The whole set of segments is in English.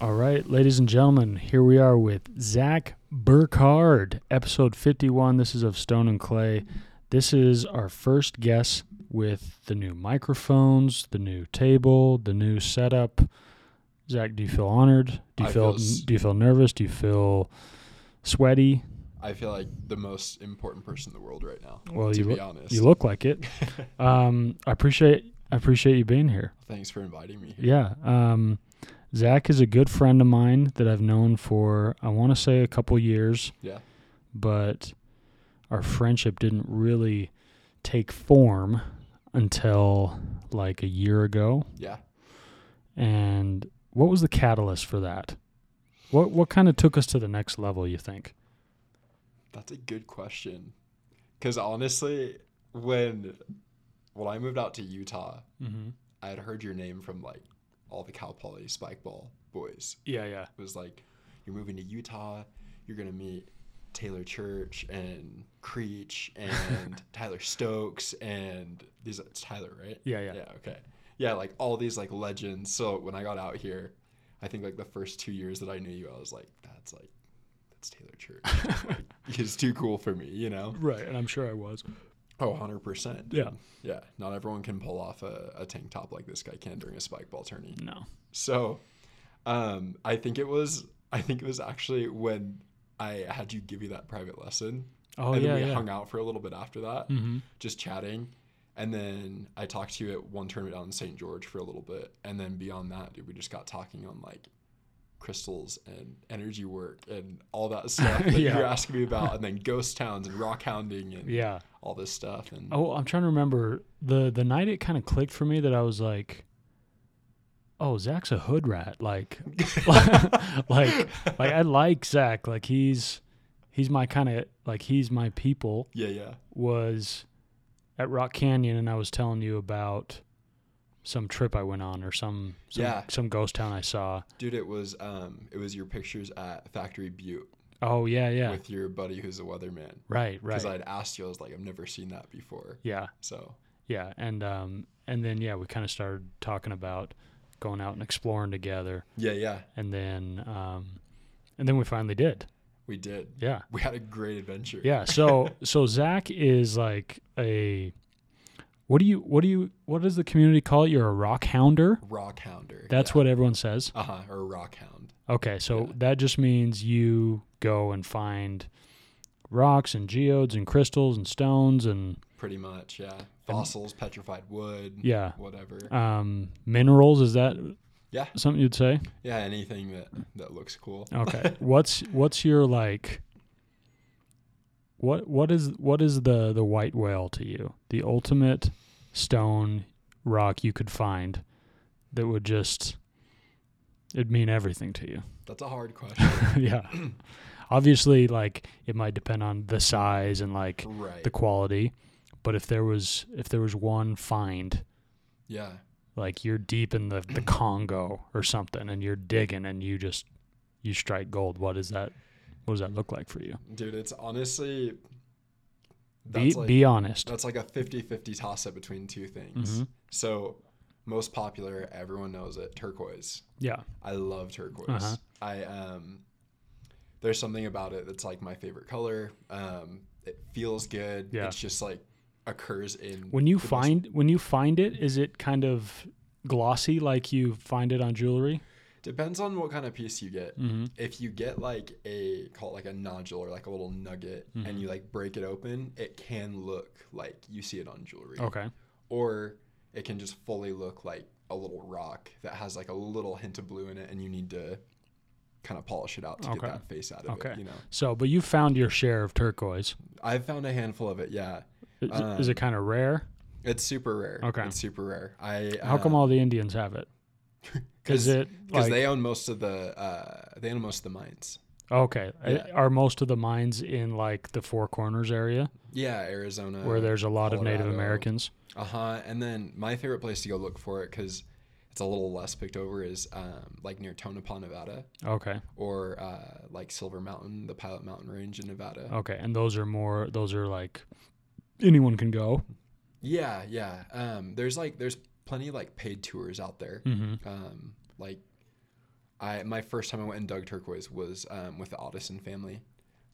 All right, ladies and gentlemen, here we are with Zach Burkhardt, episode 51. This is of Stone and Clay. This is our first guest with the new microphones, the new table, the new setup. Zach, do you feel honored? Do you I feel, feel s- do you feel nervous? Do you feel sweaty? I feel like the most important person in the world right now. Well, to you be look- honest. You look like it. um, I appreciate I appreciate you being here. Thanks for inviting me. Here. Yeah. Um, Zach is a good friend of mine that I've known for I want to say a couple years. Yeah. but our friendship didn't really take form until like a year ago. Yeah. And what was the catalyst for that? What what kind of took us to the next level, you think? That's a good question. Because honestly, when when I moved out to Utah, Mm-hmm. I had heard your name from like all the Cal Poly spike ball boys. Yeah, yeah. It was like, you're moving to Utah. You're gonna meet Taylor Church and Creech and Tyler Stokes and these. It's Tyler, right? Yeah, yeah. Yeah. Okay. Yeah, like all these like legends. So when I got out here, I think like the first two years that I knew you, I was like, that's like, that's Taylor Church. like, he's too cool for me, you know? Right, and I'm sure I was. Oh, 100%. Yeah. Yeah. Not everyone can pull off a, a tank top like this guy can during a spike ball tourney. No. So, um, I think it was, I think it was actually when I had you give you that private lesson. Oh and yeah, then we yeah. hung out for a little bit after that Mm-hmm. just chatting. And then I talked to you at one tournament down in St. George for a little bit. And then beyond that, dude, we just got talking on like crystals and energy work and all that stuff that Yeah. you're asking me about. And then ghost towns and rock hounding and Yeah. all this stuff. And Oh, I'm trying to remember the the night it kind of clicked for me that I was like, "Oh, Zach's a hood rat." Like, like, like I like Zach. Like he's he's my kind of like he's my people. yeah, yeah. Was at Rock Canyon, and I was telling you about some trip I went on or some some, Yeah. some ghost town I saw. Dude, it was um it was your pictures at Factory Butte Oh yeah, yeah, with your buddy who's a weatherman. right, right, Because I'd asked you, I was like, I've never seen that before. yeah. So Yeah, and um and then yeah, we kind of started talking about going out and exploring together, yeah, yeah, and then um and then we finally did. we did. Yeah. We had a great adventure. Yeah, so so Zach is like a what do you what do you what does the community call it? You're a rock hounder? Rock hounder. That's yeah. what everyone says. Uh huh. Or a rock hound. Okay, so Yeah. that just means you go and find rocks and geodes and crystals and stones and Pretty much, yeah. Fossils, petrified wood, yeah, whatever. um minerals is that Yeah. something you'd say? Yeah, anything that that looks cool. Okay. what's what's your like what what is what is the the white whale to you? The ultimate stone rock you could find that would just it'd mean everything to you. That's a hard question. yeah. Obviously like it might depend on the size and like right. the quality, but if there was if there was one find yeah. like you're deep in the, the Congo or something and you're digging and you just you strike gold, what is that what does that look like for you? Dude, it's honestly Be like be honest. that's like a 50-50 toss up between two things. Mhm. So most popular, everyone knows it, turquoise. Yeah. I love turquoise. Uh-huh. I um there's something about it that's like my favorite color. Um it feels good. Yeah. It's just like occurs in When you the most- find when you find it, is it kind of glossy like you find it on jewelry? Depends on what kind of piece you get. Mm-hmm. if you get like a call it like a nodule or like a little nugget Mhm. and you like break it open it can look like you see it on jewelry Okay. or it can just fully look like a little rock that has like a little hint of blue in it and you need to kind of polish it out to Okay. get that face out of Okay. it you know So, but you found your share of turquoise. i've found a handful of it yeah Is, is it Um, kind of rare? it's super rare Okay. it's super rare i How come all the Indians have it? Is it because like they own most of the uh they own most of the mines okay? uh, Yeah. Are most of the mines in like the Four Corners area yeah arizona where there's a lot of Native Americans? Uh huh. And then my favorite place to go look for it because it's a little less picked over is um, like near Tonopah, Nevada, Okay. or uh, like Silver Mountain, the Pilot Mountain Range in Nevada. Okay. And those are more. Those are like anyone can go. Yeah, yeah. Um, there's like there's plenty of like paid tours out there. Mm-hmm. Um, like I my first time I went in dug turquoise was um, with the Otteson family.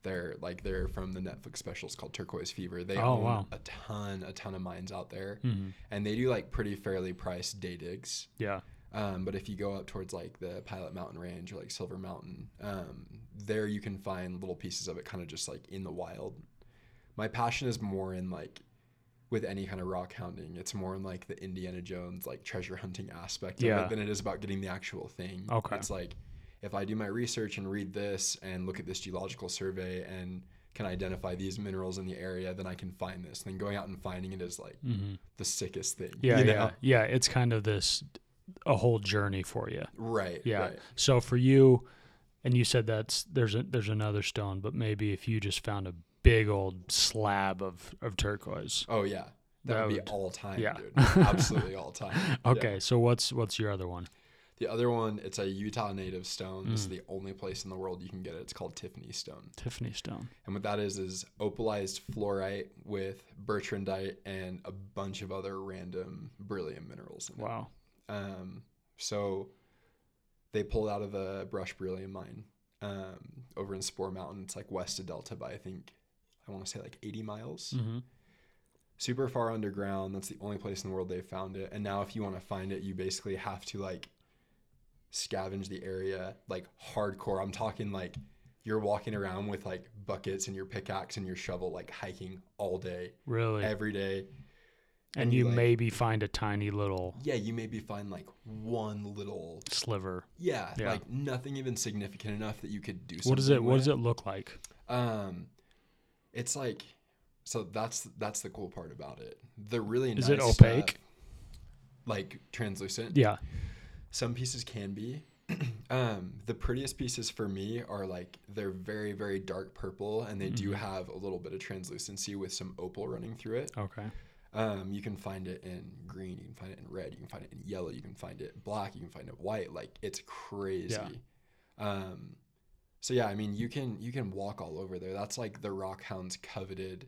They're like they're from the Netflix specials called Turquoise Fever. They Oh, own wow. a ton, a ton of mines out there, Mhm. and they do like pretty fairly priced day digs. Yeah. Um, but if you go up towards like the Pilot Mountain Range or like Silver Mountain, um, there you can find little pieces of it kind of just like in the wild. My passion is more in like with any kind of rock hounding, it's more in like the Indiana Jones like treasure hunting aspect of Yeah. it than it is about getting the actual thing. Okay. It's like if I do my research and read this and look at this geological survey and can identify these minerals in the area, then I can find this. And then going out and finding it is like hmm the sickest thing. Yeah. you Yeah. Yeah. It's kind of this a whole journey for you. Right. Yeah. Right. So for you, and you said that's there's a there's another stone, but maybe if you just found a big old slab of of turquoise. Oh yeah, that, That would be all time, yeah. dude. Absolutely all time. Yeah. Okay. So what's what's your other one? The other one, it's a Utah native stone. This is Mm. the only place in the world you can get it. It's called Tiffany stone, Tiffany stone. and what that is is opalized fluorite with bertrandite and a bunch of other random beryllium minerals. In it. Wow. Um, so they pulled out of the Brush Beryllium mine um, over in Spor Mountain. It's like west of Delta by I think I want to say like 80 miles. hmm super far underground. That's the only place in the world they've found it. And now, if you want to find it, you basically have to like scavenge the area like hardcore. I'm talking like you're walking around with like buckets and your pickaxe and your shovel, like hiking all day, Really. every day. and you, you like- maybe find a tiny little Yeah, you maybe find like one little, sliver. yeah, Yeah. like nothing even significant enough that you could do something. What does it? What does it look like? Um, it's like, so that's that's the cool part about it. The really Is nice it opaque? stuff, like translucent. Yeah. Some pieces can be. um, the prettiest pieces for me are like they're very very dark purple and they do Mhm. have a little bit of translucency with some opal running through it. Okay. Um, you can find it in green, you can find it in red, you can find it in yellow, you can find it black, you can find it white. Like it's crazy. Um, so yeah, I mean you can you can walk all over there. That's like the Rock Hound's coveted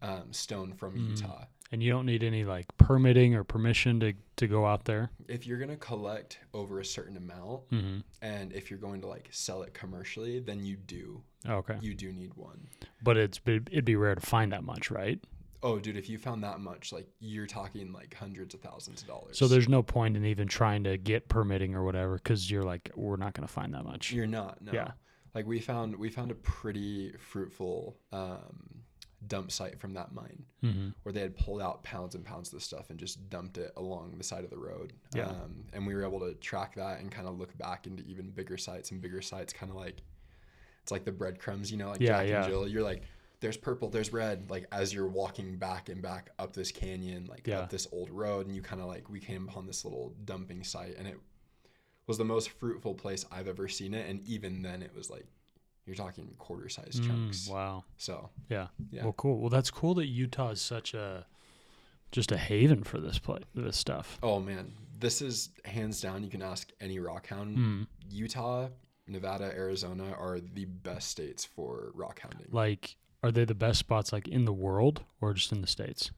um, stone from Mm. Utah. And you don't need any like permitting or permission to to go out there. If you're gonna collect over a certain amount, hmm and if you're going to like sell it commercially, then you do Okay. you do need one. But it's it'd be rare to find that much, right? Oh, dude, if you found that much, like you're talking like hundreds of thousands of dollars. So there's no point in even trying to get permitting or whatever because you're like, we're not going to find that much. You're not. No. Yeah. Like we found we found a pretty fruitful um, dump site from that mine hmm where they had pulled out pounds and pounds of this stuff and just dumped it along the side of the road. Yeah. Um, and we were able to track that and kind of look back into even bigger sites and bigger sites, kind of like it's like the breadcrumbs, you know, like Yeah, Jack yeah. and Jill. You're like, there's purple, there's red, like as you're walking back and back up this canyon, like Yeah. up this old road, and you kind of like we came upon this little dumping site, and it was the most fruitful place I've ever seen it. And even then, it was like you're talking quarter size chunks. Mm, wow. So Yeah. Yeah. Well, cool. Well, that's cool that Utah is such a just a haven for this play, this stuff. Oh man, this is hands down. You can ask any rockhound. Mm. Utah, Nevada, Arizona are the best states for rockhounding. Like, are they the best spots like in the world or just in the states?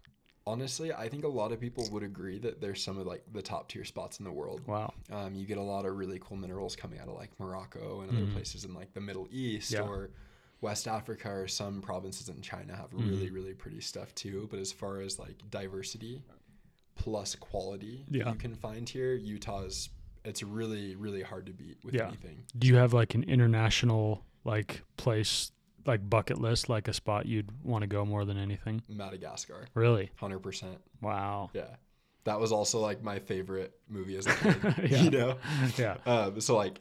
Honestly, I think a lot of people would agree that they're some of like the top tier spots in the world. Wow. Um, you get a lot of really cool minerals coming out of like Morocco and other Mhm. places in like the Middle East Yeah. or West Africa or some provinces in China have Mhm. really really pretty stuff too. But as far as like diversity plus quality Yeah. you can find here, Utah's it's really really hard to beat with Yeah. anything. Do you have like an international like place like bucket list like a spot you'd want to go more than anything? Madagascar, Really? hundred percent. Wow. Yeah, that was also like my favorite movie as a kid. Yeah. You know, Yeah. um, so like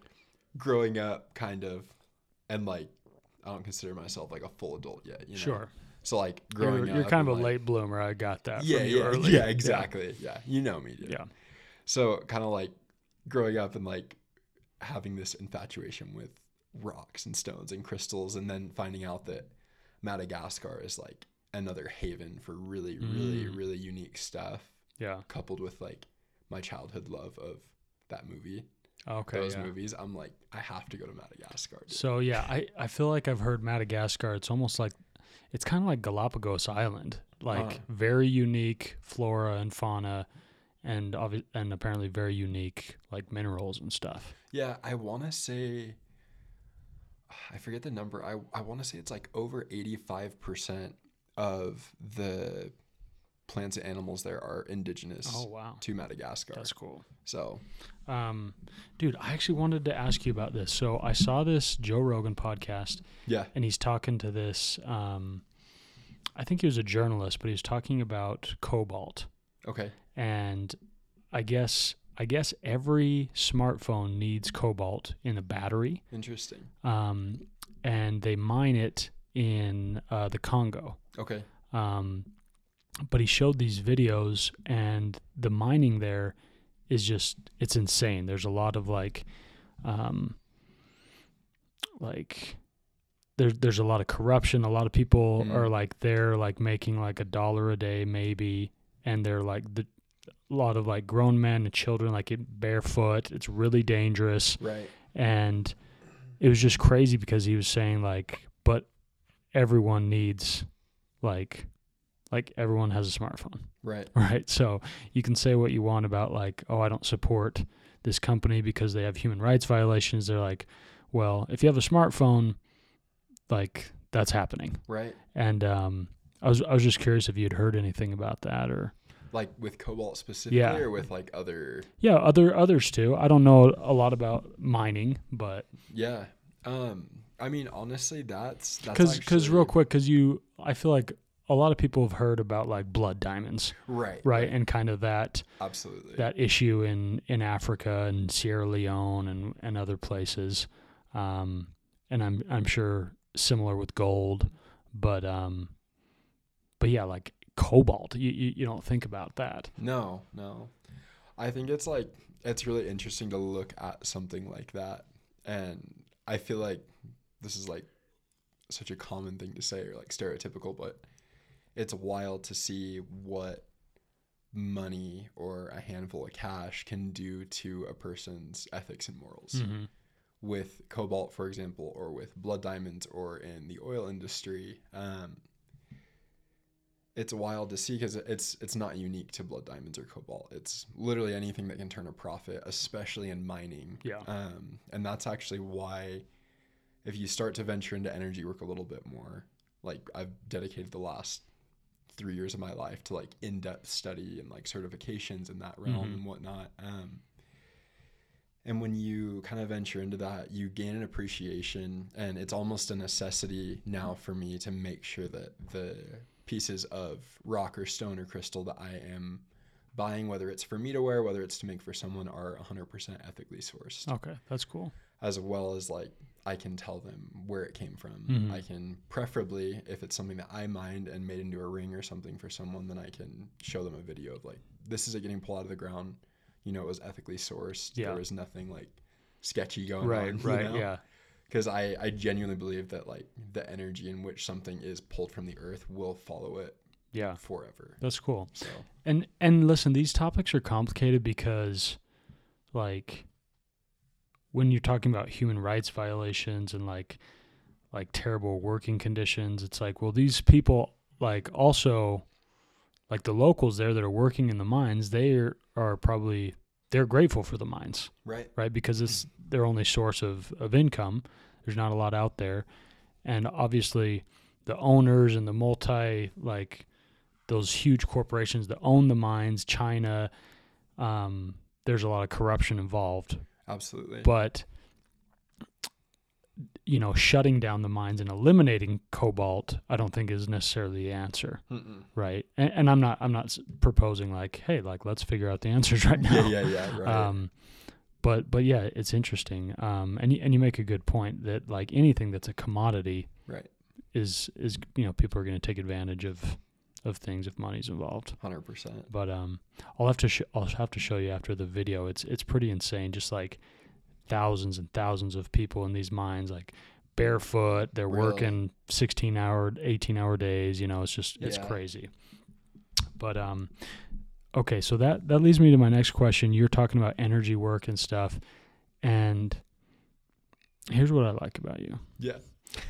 growing up, kind of, and like I don't consider myself like a full adult yet. You know? Sure. So like growing You're, up, you're kind of a like- late bloomer. I got that. Yeah, yeah, early. yeah, exactly. Yeah. you know me, dude. Yeah. So kind of like growing up and like having this infatuation with rocks and stones and crystals, and then finding out that Madagascar is like another haven for really, really, Mm. really unique stuff, Yeah. coupled with like my childhood love of that movie, Okay. those yeah. movies. I'm like, I have to go to Madagascar. dude. So yeah, I, I feel like I've heard Madagascar. It's almost like it's kind of like Galapagos Island, like Uh. very unique flora and fauna, and obvi- and apparently very unique like minerals and stuff. Yeah, I want to say, I forget the number. I, I want to say it's like over 85% of the plants and animals there are indigenous Oh wow, to Madagascar. that's cool. so, Um, dude, I actually wanted to ask you about this. So I saw this Joe Rogan podcast, yeah. and he's talking to this. Um, I think he was a journalist, but he was talking about cobalt, Okay. and I guess I guess every smartphone needs cobalt in the battery, Interesting. um, and they mine it in uh, the Congo. Okay. Um, but he showed these videos, and the mining there is just it's insane. There's a lot of like, um, like there's there's a lot of corruption. A lot of people Mm. are like they're like making like a dollar a day maybe, and they're like the a lot of like grown men and children like it barefoot. It's really dangerous Right. and it was just crazy because he was saying like but everyone needs like like everyone has a smartphone Right. right so you can say what you want about like oh i don't support this company because they have human rights violations they're like well if you have a smartphone like that's happening Right. and um i was i was just curious if you had heard anything about that or Like with cobalt specifically Yeah. or with like other. yeah other others too i don't know a lot about mining but Yeah. Um, I mean, honestly, that's, that's because because real quick because you i feel like a lot of people have heard about like blood diamonds Right. right and kind of that Absolutely. that issue in in africa and sierra leone and and other places um and i'm i'm sure similar with gold but um but yeah like cobalt you you, you don't think about that No, no. I think it's like it's really interesting to look at something like that. And I feel like this is like such a common thing to say or like stereotypical, but it's wild to see what money or a handful of cash can do to a person's ethics and morals. Mhm. With cobalt, for example, or with blood diamonds, or in the oil industry, um, it's wild to see because it's it's not unique to blood diamonds or cobalt. It's literally anything that can turn a profit, especially in mining. Yeah. Um, and that's actually why, if you start to venture into energy work a little bit more, like I've dedicated the last three years of my life to like in-depth study and like certifications in that realm Mhm. and whatnot. Um, and when you kind of venture into that, you gain an appreciation, and it's almost a necessity now for me to make sure that the pieces of rock or stone or crystal that I am buying, whether it's for me to wear, whether it's to make for someone, are 100% ethically sourced, okay that's cool as well as like I can tell them where it came from. Mhm. I can preferably, if it's something that I mined and made into a ring or something for someone, then I can show them a video of like, this is it getting pulled out of the ground. You know, it was ethically sourced. Yeah. There was nothing like sketchy going right on. right yeah Because I, I genuinely believe that like the energy in which something is pulled from the earth will follow it yeah forever. that's cool So And and listen, these topics are complicated because like when you're talking about human rights violations and like like terrible working conditions, it's like, well, these people like also like the locals there that are working in the mines, they are, are probably they're grateful for the mines, right. right? Because it's mm. Their only source of, of income. There's not a lot out there. And obviously the owners and the multi like those huge corporations that own the mines, China, um, there's a lot of corruption involved. Absolutely. But you know, shutting down the mines and eliminating cobalt, I don't think is necessarily the answer, Mm-mm. right? And, and I'm not, I'm not proposing like, hey, like let's figure out the answers right now. Yeah, yeah, yeah. Right. Um, but but yeah, it's interesting. Um, and you, and you make a good point that like anything that's a commodity right. is is you know people are going to take advantage of of things if money's involved. Hundred percent. But um, I'll have to sh- I'll have to show you after the video. It's it's pretty insane. Just like thousands and thousands of people in these mines, like barefoot. They're Really? working sixteen hour, eighteen hour days. You know, it's just it's Yeah. crazy. But um, okay, so that that leads me to my next question. You're talking about energy work and stuff, and here's what I like about you. Yeah.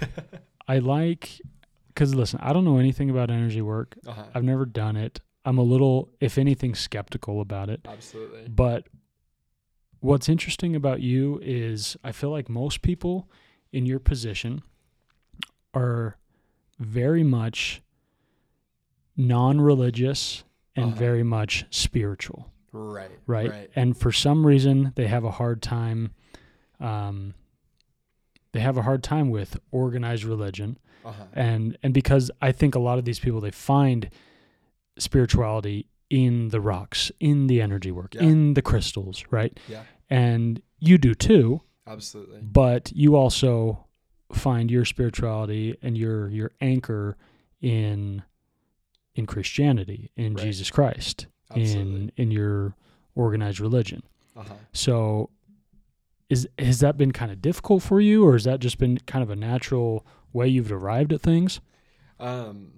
I like because listen, I don't know anything about energy work. uh-huh. I've never done it. I'm a little, if anything, skeptical about it. Absolutely. But what's interesting about you is I feel like most people in your position are very much non religious and Uh-huh. very much spiritual, Right. right? Right. And for some reason, they have a hard time. Um, they have a hard time with organized religion, Uh-huh. and and because I think a lot of these people they find spirituality in the rocks, in the energy work, Yeah. in the crystals, right? Yeah. And you do too, Absolutely. but you also find your spirituality and your your anchor in in Christianity, in Right. Jesus Christ, Absolutely. in in your organized religion. Uh-huh. So is has that been kind of difficult for you or has that just been kind of a natural way you've arrived at things? Um,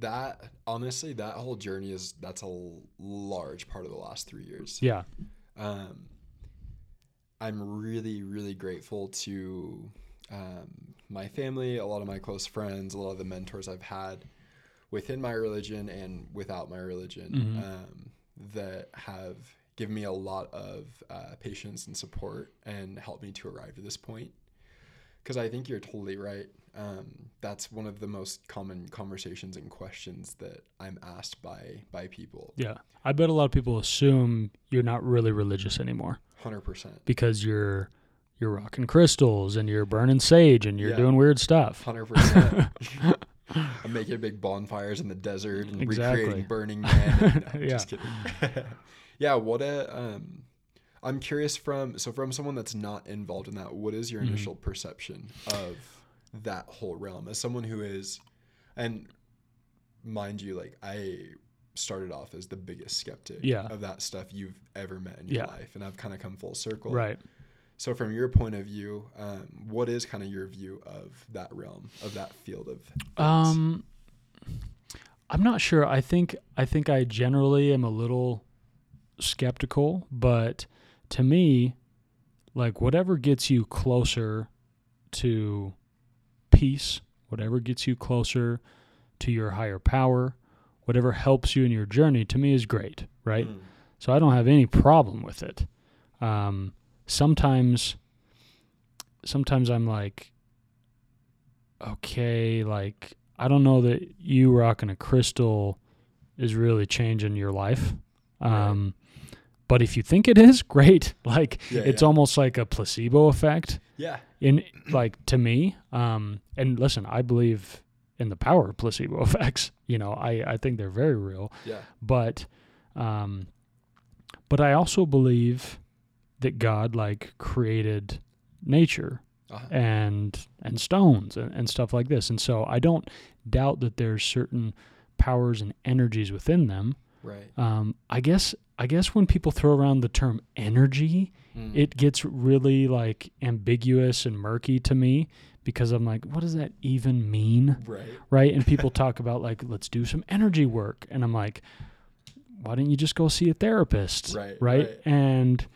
that honestly, that whole journey is that's a large part of the last three years. Yeah. Um, I'm really, really grateful to um, my family, a lot of my close friends, a lot of the mentors I've had within my religion and without my religion Mhm. um, that have given me a lot of uh, patience and support and helped me to arrive to this point. Because I think you're totally right. Um, that's one of the most common conversations and questions that I'm asked by by people. Yeah. I bet a lot of people assume you're not really religious anymore Hundred percent. because you're you're rocking crystals and you're burning sage and you're Yeah. doing weird stuff. Hundred percent. I'm making big bonfires in the desert and Exactly. recreating Burning Man. No, Yeah. Just kidding. yeah. What a. Um, I'm curious from so from someone that's not involved in that. What is your Mhm. initial perception of that whole realm as someone who is, and mind you, like I started off as the biggest skeptic Yeah. of that stuff you've ever met in your Yeah. life, and I've kind of come full circle. Right. So, from your point of view, um, what is kind of your view of that realm, of that field of? things? Um I'm not sure. I think I think I generally am a little skeptical, but to me, like whatever gets you closer to peace, whatever gets you closer to your higher power, whatever helps you in your journey, to me is great, right? Mm, So I don't have any problem with it. Um, sometimes, sometimes I'm like, okay, like I don't know that you rocking a crystal is really changing your life. Um, But if you think it is, great. Like Yeah, it's yeah. almost like a placebo effect yeah, in like to me. Um, and listen, I believe in the power of placebo effects. You know, I I think they're very real yeah, but um but I also believe that God like created nature uh-huh. and and stones and, and stuff like this and so I don't doubt that there's certain powers and energies within them right. um I guess I guess when people throw around the term energy Mm, it gets really like ambiguous and murky to me because I'm like what does that even mean right. right? And people talk about like, let's do some energy work, and I'm like, why don't you just go see a therapist, Right, Right? right. And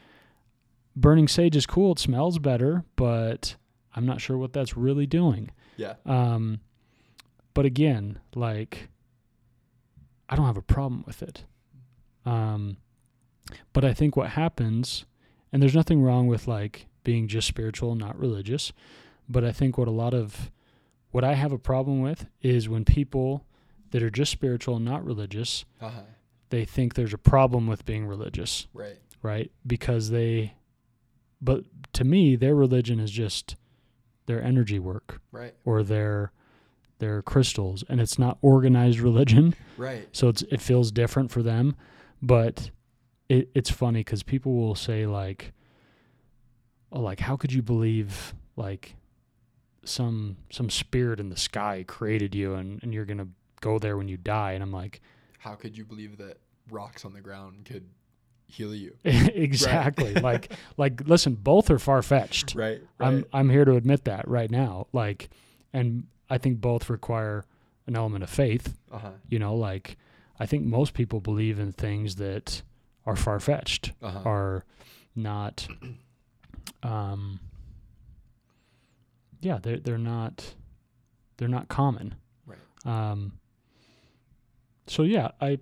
burning sage is cool; it smells better, but I'm not sure what that's really doing. Yeah, Um, but again, like, I don't have a problem with it. Um, but I think what happens, and there's nothing wrong with like being just spiritual, not religious, but I think what a lot of what I have a problem with is when people that are just spiritual and not religious, uh-huh. they think there's a problem with being religious, right. right? Because they, but to me, their religion is just their energy work Right, or their their crystals and it's not organized religion. Right. so it's it feels different for them but it, it's funny because people will say like oh like how could you believe like some some spirit in the sky created you and, and you're gonna go there when you die? And i'm like How could you believe that rocks on the ground could heal you? exactly like like listen both are far-fetched Right, I'm. I'm here to admit that right now. Like, and I think both require an element of faith. uh-huh. You know, like I think most people believe in things that are far fetched, Uh-huh. are not. Um. Yeah, they're they're not, they're not common. Right. Um. So yeah, I,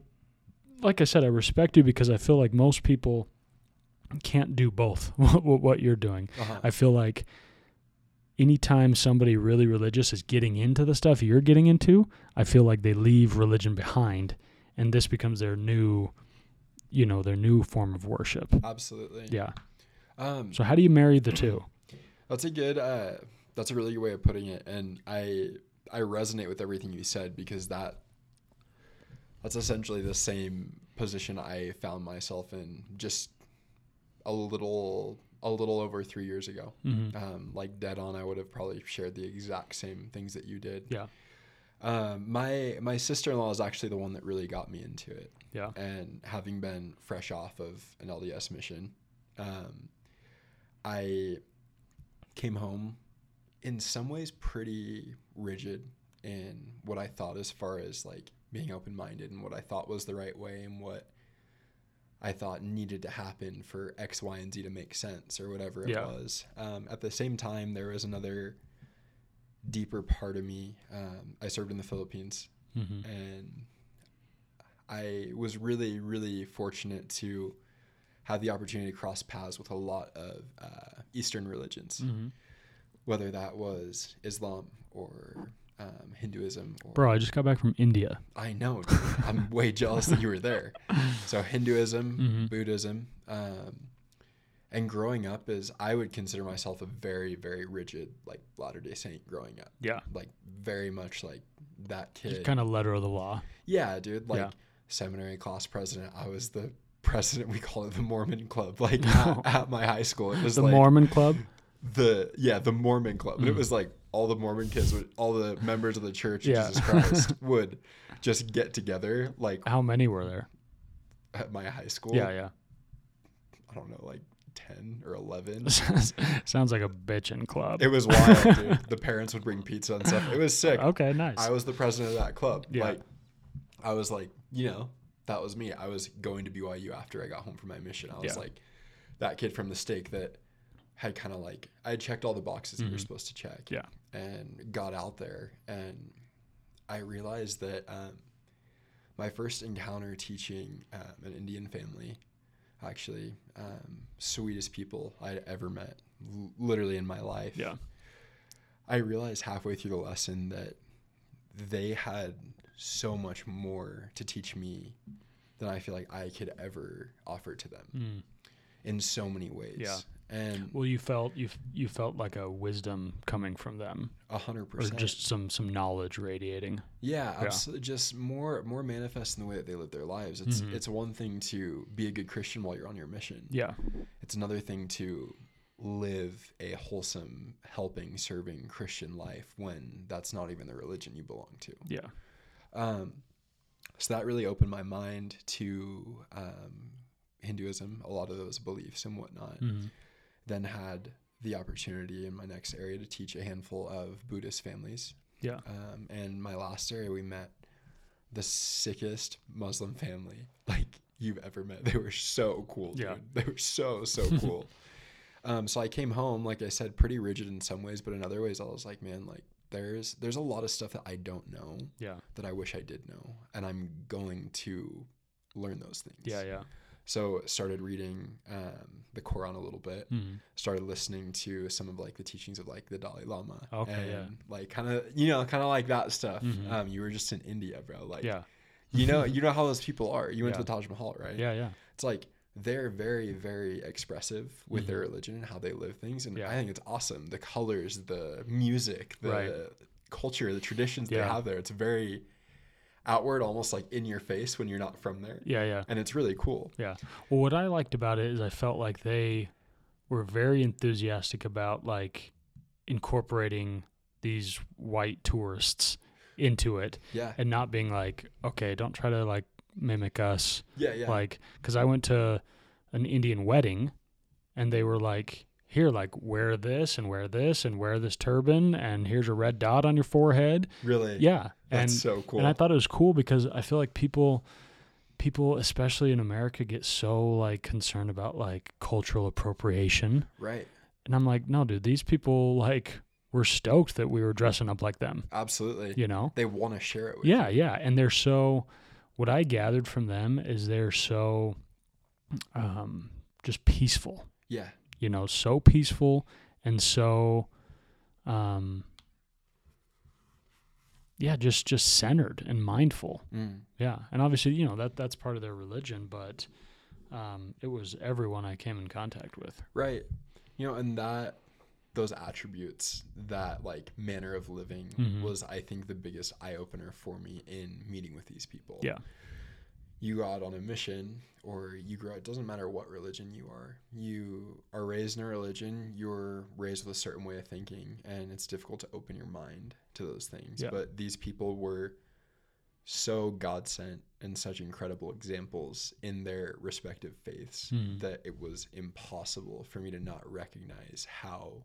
like I said, I respect you because I feel like most people can't do both. what, what you're doing, Uh-huh. I feel like anytime somebody really religious is getting into the stuff you're getting into, I feel like they leave religion behind, and this becomes their new, you know, their new form of worship. Absolutely. Yeah. Um, So how do you marry the two? That's a good. Uh, that's a really good way of putting it, and I I resonate with everything you said because that that's essentially the same position I found myself in just a little a little over three years ago. hmm Um, like dead on, I would have probably shared the exact same things that you did. Yeah. Um, my my sister in law is actually the one that really got me into it Yeah. and having been fresh off of an LDS mission, um, I came home in some ways pretty rigid in what I thought as far as like being open minded and what I thought was the right way and what I thought needed to happen for X, Y, and Z to make sense or whatever it Yeah. was. Um, at the same time, there was another deeper part of me. Um, I served in the Philippines hmm and I was really, really fortunate to have the opportunity to cross paths with a lot of uh, Eastern religions, hmm whether that was Islam or um, Hinduism. Or, Bro, I just got back from India. I know, dude. I'm way jealous that you were there. So Hinduism, Mhm. Buddhism, um, and growing up is I would consider myself a very, very rigid like Latter Day Saint growing up, Yeah. like very much like that kid. Kind of letter of the law. Yeah, dude. Like Yeah. seminary class president, I was the president. We call it the Mormon Club. Like at, at my high school, it was The like Mormon Club. the yeah the Mormon Club. And it Mm. was like all the Mormon kids, would, all the members of the Church of Yeah. Jesus Christ would just get together. Like How many were there? at my high school, Yeah, yeah. I don't know, like ten or eleven. Sounds like a bitchin' club. It was wild, dude. The parents would bring pizza and stuff. It was sick. Okay, nice. I was the president of that club. Yeah. Like, I was like, you know, that was me. I was going to BYU after I got home from my mission. I was Yeah. like that kid from the stake that had kind of like I had checked all the boxes you were Mhm. supposed to check. Yeah. And got out there and I realized that um, my first encounter teaching um, an Indian family, actually, um, sweetest people I'd ever met, l- literally in my life. yeah. I realized halfway through the lesson that they had so much more to teach me than I feel like I could ever offer to them Mm. in so many ways. Yeah. And Well, you felt you you felt like a wisdom coming from them, a hundred or percent. just some some knowledge radiating. yeah, Yeah. absolutely. Just more more manifest in the way that they live their lives. It's Mhm. it's one thing to be a good Christian while you're on your mission. Yeah. It's another thing to live a wholesome, helping, serving Christian life when that's not even the religion you belong to. Yeah. Um, so that really opened my mind to um, Hinduism, a lot of those beliefs and whatnot. hmm Then had the opportunity in my next area to teach a handful of Buddhist families. Yeah. Um, and my last area, we met the sickest Muslim family like you've ever met. They were so cool, dude. Yeah. They were so so cool. um, so I came home, like I said, pretty rigid in some ways, but in other ways, I was like, man, like there's there's a lot of stuff that I don't know Yeah. that I wish I did know, and I'm going to learn those things. Yeah. Yeah. So started reading um, the Quran a little bit. hmm Started listening to some of like the teachings of like the Dalai Lama. Okay, and, yeah. Like kind of you know kind of like that stuff. Mhm. Um, you were just in India, bro. Like Yeah. you know you know how those people are. You went Yeah. to the Taj Mahal, right? Yeah. Yeah. It's like they're very very expressive with their religion and how they live things, and Mm-hmm. Yeah. I think it's awesome. The colors, the music, the Right. culture, the traditions they have there. It's very outward, almost like in your face when you're not from there, Yeah. Yeah. and it's really cool. Yeah. Well, what I liked about it is I felt like they were very enthusiastic about like incorporating these white tourists into it Yeah, and not being like, okay, don't try to like mimic us. yeah, yeah. Like, because I went to an Indian wedding and they were like, here, like, wear this and wear this and wear this turban and here's a red dot on your forehead. really, Yeah. That's and so cool. and I thought it was cool because I feel like people people especially in America get so like concerned about like cultural appropriation. right. And I'm like, no, dude, these people like were stoked that we were dressing up like them, Absolutely. you know? They want to share it with Yeah, you. yeah. And they're so what I gathered from them is they're so um, just peaceful. Yeah. You know, so peaceful and so um, yeah, just just centered and mindful. Mm. Yeah, and obviously, you know that that's part of their religion, but um, it was everyone I came in contact with. Right. You know, and that those attributes, that like manner of living Mhm. was I think the biggest eye opener for me in meeting with these people. Yeah. You go out on a mission or you grow it doesn't matter what religion you are. You are raised in a religion, you're raised with a certain way of thinking, and it's difficult to open your mind to those things. Yeah. But these people were so God sent and such incredible examples in their respective faiths Mhm. that it was impossible for me to not recognize how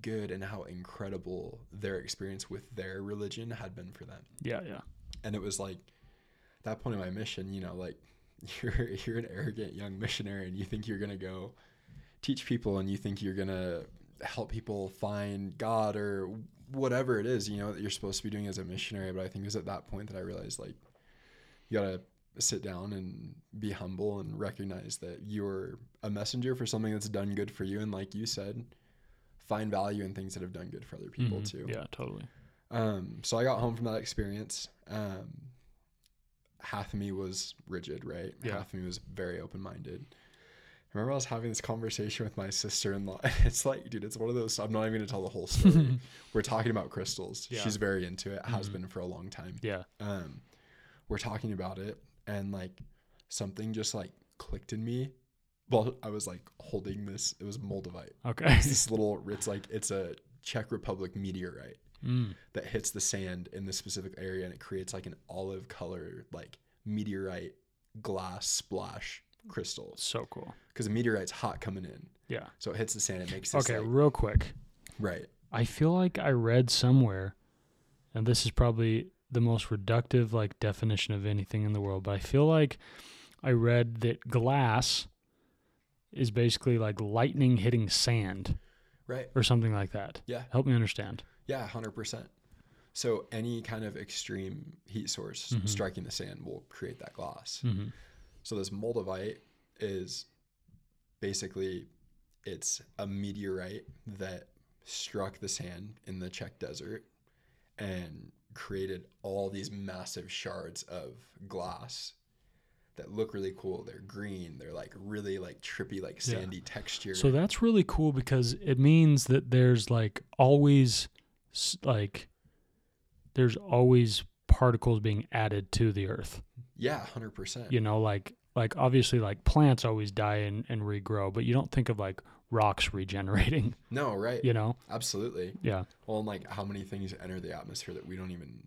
good and how incredible their experience with their religion had been for them. Yeah, yeah, And it was like that point in my mission, you know, like you're you're an arrogant young missionary and you think you're gonna go teach people and you think you're gonna help people find God or whatever it is, you know, that you're supposed to be doing as a missionary. But I think it was at that point that I realized like you gotta sit down and be humble and recognize that you're a messenger for something that's done good for you and like you said, find value in things that have done good for other people Mhm. too. Yeah, totally. Um, so I got home from that experience. Um, half of me was rigid, right? Yeah. Half of me was very open minded. Remember, I was having this conversation with my sister in law. It's like, dude, it's one of those. I'm not even going to tell the whole story. we're talking about crystals. Yeah. She's very into it, has Mhm. been for a long time. Yeah. Um, we're talking about it, and like something just like clicked in me. Well, I was like holding this. It was moldavite. Okay. It's this little. It's like it's a Czech Republic meteorite Mm. that hits the sand in this specific area and it creates like an olive color like meteorite glass splash crystal So cool. because the meteorite's hot coming in Yeah. so it hits the sand it makes this Okay, like, real quick. right I feel like I read somewhere, and this is probably the most reductive like definition of anything in the world, but I feel like I read that glass is basically like lightning hitting sand right or something like that. yeah Help me understand. Yeah 100% so any kind of extreme heat source Mhm. striking the sand will create that glass Mm-hmm. so this moldavite is basically it's a meteorite that struck the sand in the Czech desert and created all these massive shards of glass that look really cool. They're green. They're like really like trippy, like Yeah. sandy texture. So that's really cool because it means that there's like always like there's always particles being added to the earth. yeah, hundred percent. You know, like like obviously like plants always die and, and regrow, but you don't think of like rocks regenerating, No, right? you know? Absolutely. Yeah. Well, and like how many things enter the atmosphere that we don't even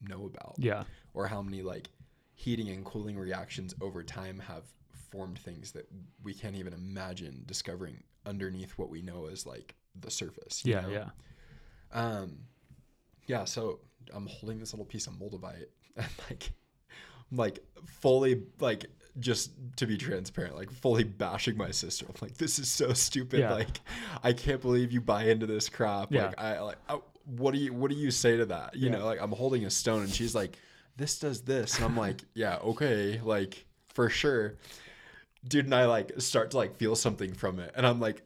know about, Yeah. or how many like heating and cooling reactions over time have formed things that we can't even imagine discovering underneath what we know as like the surface. Yeah, know? yeah. Um, yeah. So I'm holding this little piece of moldavite and like, like fully like just to be transparent, like fully bashing my sister. I'm like, this is so stupid. Yeah. Like, I can't believe you buy into this crap. Yeah. Like, I like, I, what do you what do you say to that? You Yeah. know, like I'm holding a stone and she's like, this does this, and I'm like, yeah, okay, like for sure. Dude and I like start to like feel something from it, and I'm like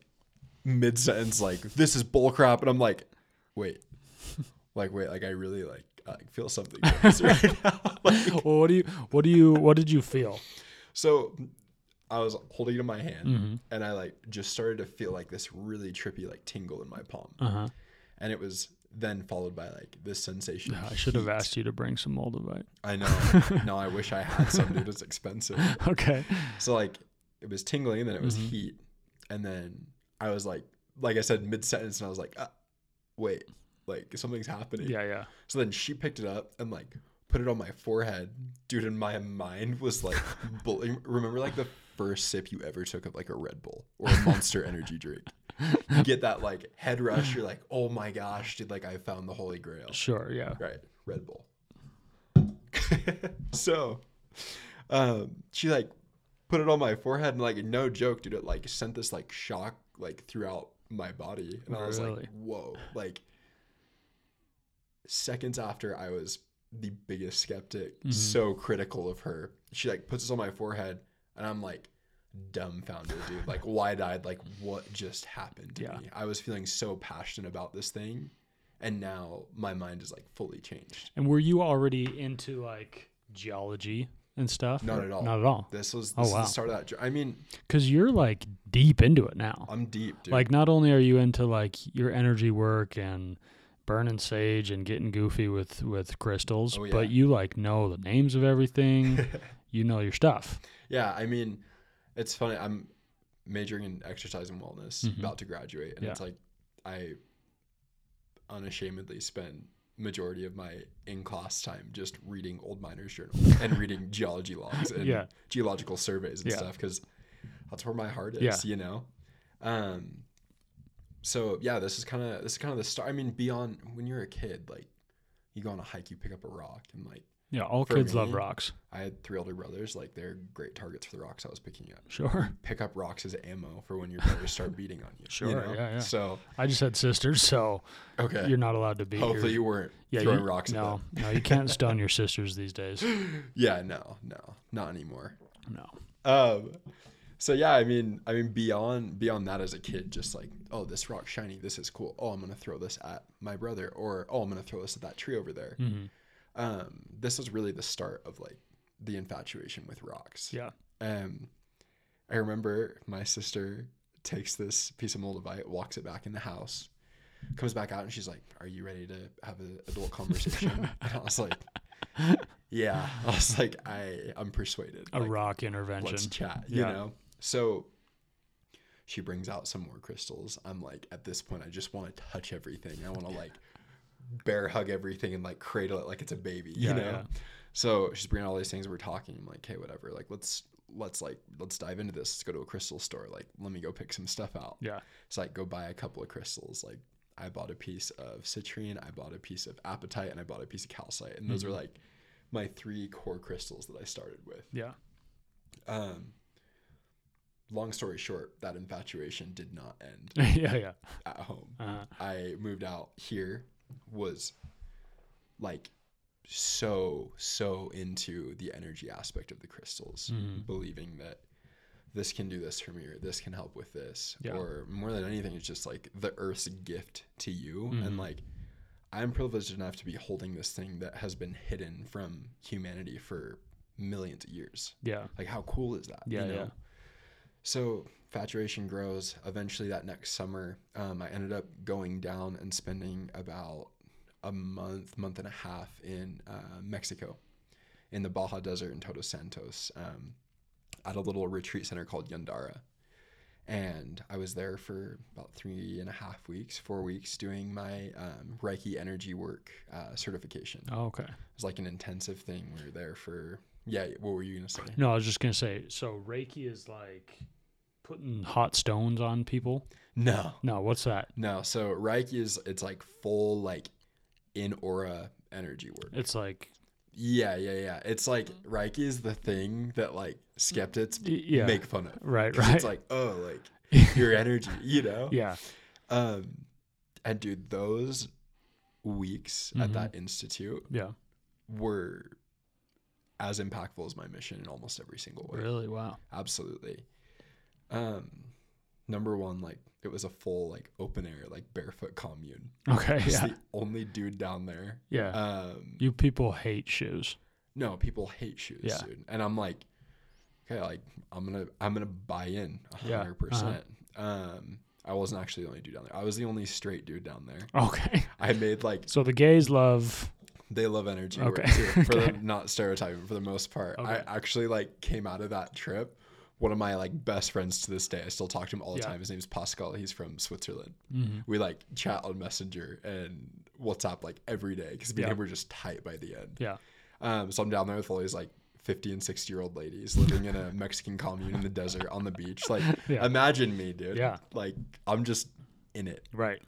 mid sentence like this is bullcrap, and I'm like, wait, like wait, like I really like I feel something right now. Like, well, what do you what do you what did you feel? so I was holding it in my hand, Mm-hmm. and I like just started to feel like this really trippy like tingle in my palm, Uh-huh. and it was then followed by like this sensation. I should have asked you to bring some moldavite. I know. no, I wish I had some. Dude, it's expensive. Okay. So like it was tingling, and then it was Mhm. heat, and then I was like, like I said mid sentence, and I was like, ah, wait, like something's happening. Yeah, yeah. So then she picked it up and like put it on my forehead, dude. And my mind was like, bullying. remember like the first sip you ever took of like a Red Bull or a Monster Energy drink. You get that like head rush. You're like, oh my gosh, dude! Like I found the Holy Grail. Sure, yeah. Right, Red Bull. so, um, she like put it on my forehead and like no joke, dude, it like sent this like shock like throughout my body, and I was like, whoa, like seconds after I was the biggest skeptic, Mhm. so critical of her. She like puts this on my forehead, and I'm like dumbfounded, dude. Like wide eyed, like what just happened to Yeah. me? I was feeling so passionate about this thing, and now my mind is like fully changed. And were you already into like geology and stuff? Not at all. Not at all. This was Oh, this is wow. the start of that. I mean, Because you're like deep into it now. I'm deep, dude. Like, not only are you into like your energy work and burning sage and getting goofy with with crystals, Oh, yeah. but you like know the names of everything. you know your stuff. Yeah, I mean, it's funny. I'm majoring in exercise and wellness, Mhm. about to graduate, and Yeah. it's like I unashamedly spend majority of my in class time just reading old miners journals and reading geology logs and Yeah. geological surveys and Yeah. stuff because that's where my heart is, Yeah. you know. Um, so yeah, this is kind of this is kind of the start. I mean, beyond when you're a kid, like you go on a hike, you pick up a rock, and like Yeah, all For kids love rocks. I had three older brothers, like they're great targets for the rocks I was picking up Sure. pick up rocks as ammo for when your brothers start beating on you. Sure, You know? yeah, yeah. So I just had sisters, so okay. you're not allowed to beat Hopefully your you weren't yeah, throwing you, rocks No, no, you can't stun your sisters these days. Yeah, no, no, not anymore. No. Um so yeah, I mean I mean beyond beyond that as a kid, just like, oh this rock's shiny, this is cool. Oh I'm gonna throw this at my brother or oh I'm gonna throw this at that tree over there. hmm Um this was really the start of like the infatuation with rocks. Yeah. Um, I remember my sister takes this piece of moldavite, walks it back in the house, comes back out, and she's like, "Are you ready to have an adult conversation?" and I was like, "Yeah." I was like, "I I'm persuaded." A Like, rock intervention. Let's chat. You Yeah. know. So she brings out some more crystals. I'm like, at this point, I just want to touch everything. I want to like bear hug everything and like cradle it like it's a baby. You Yeah, know. yeah. So she's bringing all these things. We're talking. I'm like, hey, whatever. Like, let's let's like let's dive into this. Let's go to a crystal store. Like, let me go pick some stuff out. Yeah. So like, go buy a couple of crystals. Like, I bought a piece of citrine. I bought a piece of apatite, and I bought a piece of calcite. And those are Mhm. like my three core crystals that I started with. Yeah. Um, long story short, that infatuation did not end yeah. Yeah. at home. Uh, I moved out here, was like so, so into the energy aspect of the crystals, Mhm. believing that this can do this for me or this can help with this. Yeah. Or more than anything, it's just like the earth's gift to you. Mhm. And like, I'm privileged enough to be holding this thing that has been hidden from humanity for millions of years. yeah. Like, how cool is that? Yeah, You know? yeah. So fatuation grows. Eventually, that next summer, um, I ended up going down and spending about a month, month and a half in uh, Mexico, in the Baja Desert in Todos Santos, um, at a little retreat center called Yandara. And I was there for about three and a half weeks, four weeks, doing my um, Reiki energy work uh, certification. Oh, okay. It was like an intensive thing. We were there for, yeah, what were you going to say? No, I was just gonna say. So Reiki is like putting hot stones on people. No. No, what's that? No, so Reiki is it's like full like in aura energy work. It's like Yeah, yeah, yeah. It's like Reiki is the thing that like skeptics yeah. make fun of. Right, Right. It's like, oh, like your energy, you know? yeah. Um and dude, those weeks at Mhm. that institute Yeah. were as impactful as my mission in almost every single way. Really? Wow. Absolutely. Um number one, like it was a full like open air, like barefoot commune. Okay. Just Yeah. the only dude down there. Yeah. Um, you people hate shoes. no, people hate shoes, Yeah. dude. And I'm like, okay, like I'm gonna I'm gonna buy in Yeah, uh-huh. hundred percent. Um, I wasn't actually the only dude down there. I was the only straight dude down there. Okay. I made like So the gays love. They love energy Okay. work too. For Okay. the not stereotyping for the most part. I actually like came out of that trip. One of my like best friends to this day. I still talk to him all the Yeah. time. His name's Pascal. He's from Switzerland. Mhm. We like chat on Messenger and WhatsApp like every day because me Yeah. and him were just tight by the end. Yeah. Um, so I'm down there with all these like 50 and 60 year old ladies living in a Mexican commune in the desert on the beach. Like, Yeah. imagine me, dude. Yeah. Like, I'm just in it. Right.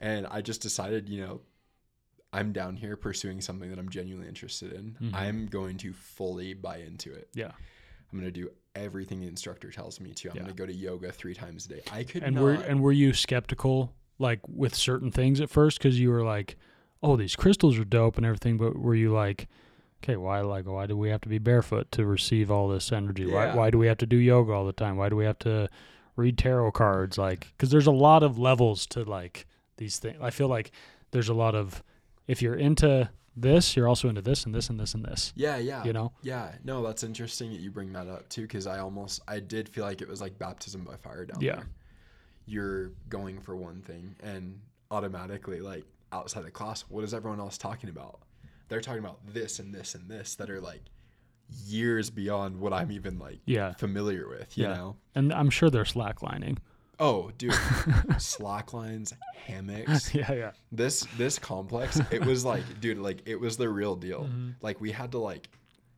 And I just decided, you know, I'm down here pursuing something that I'm genuinely interested in. Mhm. I'm going to fully buy into it. Yeah. I'm going to do everything the instructor tells me to. I'm Yeah. going to go to yoga three times a day. I could And not. were and were you skeptical like with certain things at first because you were like, oh, these crystals are dope and everything, but were you like, okay, why like why do we have to be barefoot to receive all this energy? Why why do we have to do yoga all the time? Why do we have to read tarot cards? Like, because there's a lot of levels to like these things. I feel like there's a lot of if you're into this, you're also into this and this and this and this. Yeah, yeah. You know? Yeah, no, that's interesting that you bring that up too, because I almost I did feel like it was like baptism by fire down Yeah. there. You're going for one thing, and automatically, like outside the class, what is everyone else talking about? They're talking about this and this and this that are like years beyond what I'm even like Yeah. familiar with. You Yeah. know? And I'm sure they're slacklining. Oh, dude, slack lines, hammocks. yeah, yeah. This this complex, it was like, dude, like it was the real deal. Mhm. Like we had to like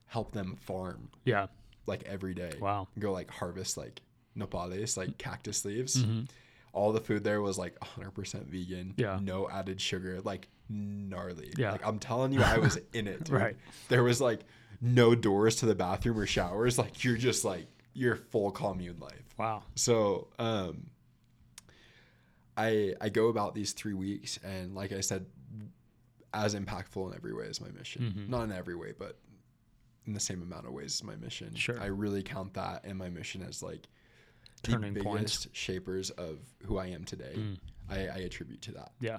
help them farm Yeah. like every day. Wow. Go like harvest like nopales, like cactus leaves. Mhm. All the food there was like 100% vegan. Yeah. No added sugar. Like gnarly. Yeah. Like I'm telling you, I was in it. Dude. Right. There was like no doors to the bathroom or showers. Like you're just like you're full commune life. Wow. So um, I I go about these three weeks, and like I said, as impactful in every way as my mission. Mhm. Not in every way, but in the same amount of ways as my mission. Sure. I really count that and my mission as like the Turning biggest points. shapers of who I am today. Mm. I, I attribute to that. Yeah.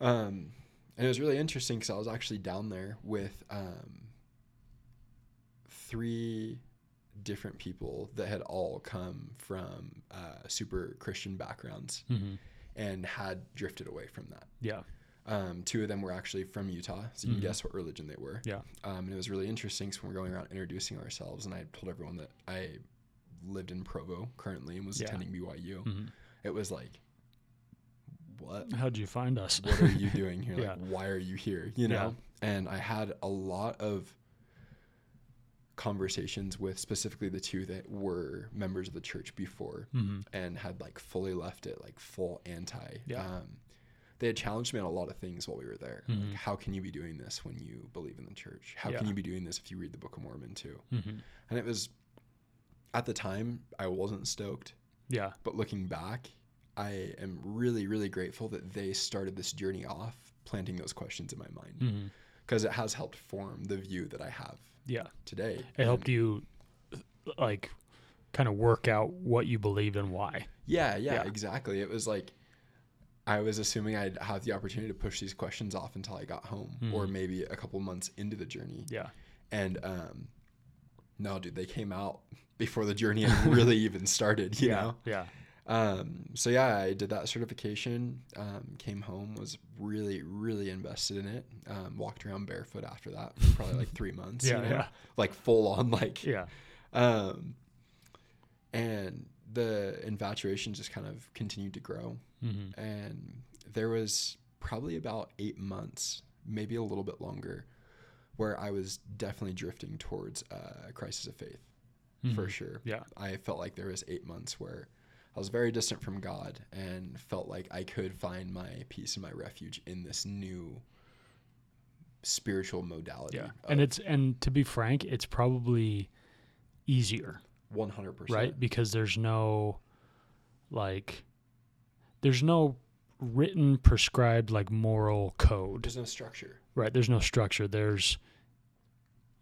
Um, and it was really interesting because I was actually down there with um, three different people that had all come from uh, super Christian backgrounds hmm and had drifted away from that. Yeah. Um, two of them were actually from Utah, so you Mhm. can guess what religion they were. Yeah. Um, and it was really interesting. So when we're going around introducing ourselves, and I told everyone that I lived in Provo currently and was Yeah. attending BYU, hmm it was like, what? How'd you find us? what are you doing here? Yeah. Like, why are you here? You know? And I had a lot of conversations with specifically the two that were members of the church before hmm and had like fully left it, like full anti. Yeah. Um, they had challenged me on a lot of things while we were there. Mhm. Like, how can you be doing this when you believe in the church? How Yeah. can you be doing this if you read the Book of Mormon too? hmm And it was, at the time, I wasn't stoked. Yeah. But looking back, I am really, really grateful that they started this journey off planting those questions in my mind because it has helped form the view that I have Yeah. today. It helped you, like, kind of work out what you believed and why. Yeah, yeah, Yeah. exactly. It was like I was assuming I'd have the opportunity to push these questions off until I got home or Mhm. maybe a couple months into the journey. Yeah. And um no, dude, they came out before the journey had really even started, you yeah. know? Yeah. Um, so yeah, I did that certification. Um, came home, was really, really invested in it. Um, walked around barefoot after that for probably like three months. Yeah. you know? Yeah. like full on, like. Yeah. Um, and the infatuation just kind of continued to grow, hmm and there was probably about eight months, maybe a little bit longer, where I was definitely drifting towards a crisis of faith for sure. Mm-hmm. Yeah. I felt like there was eight months where I was very distant from God and felt like I could find my peace and my refuge in this new spiritual modality. Yeah. And it's, and to be frank, it's probably easier, one hundred percent right? Because there's no, like, there's no written, prescribed, like, moral code. There's no structure. Right. There's no structure. There's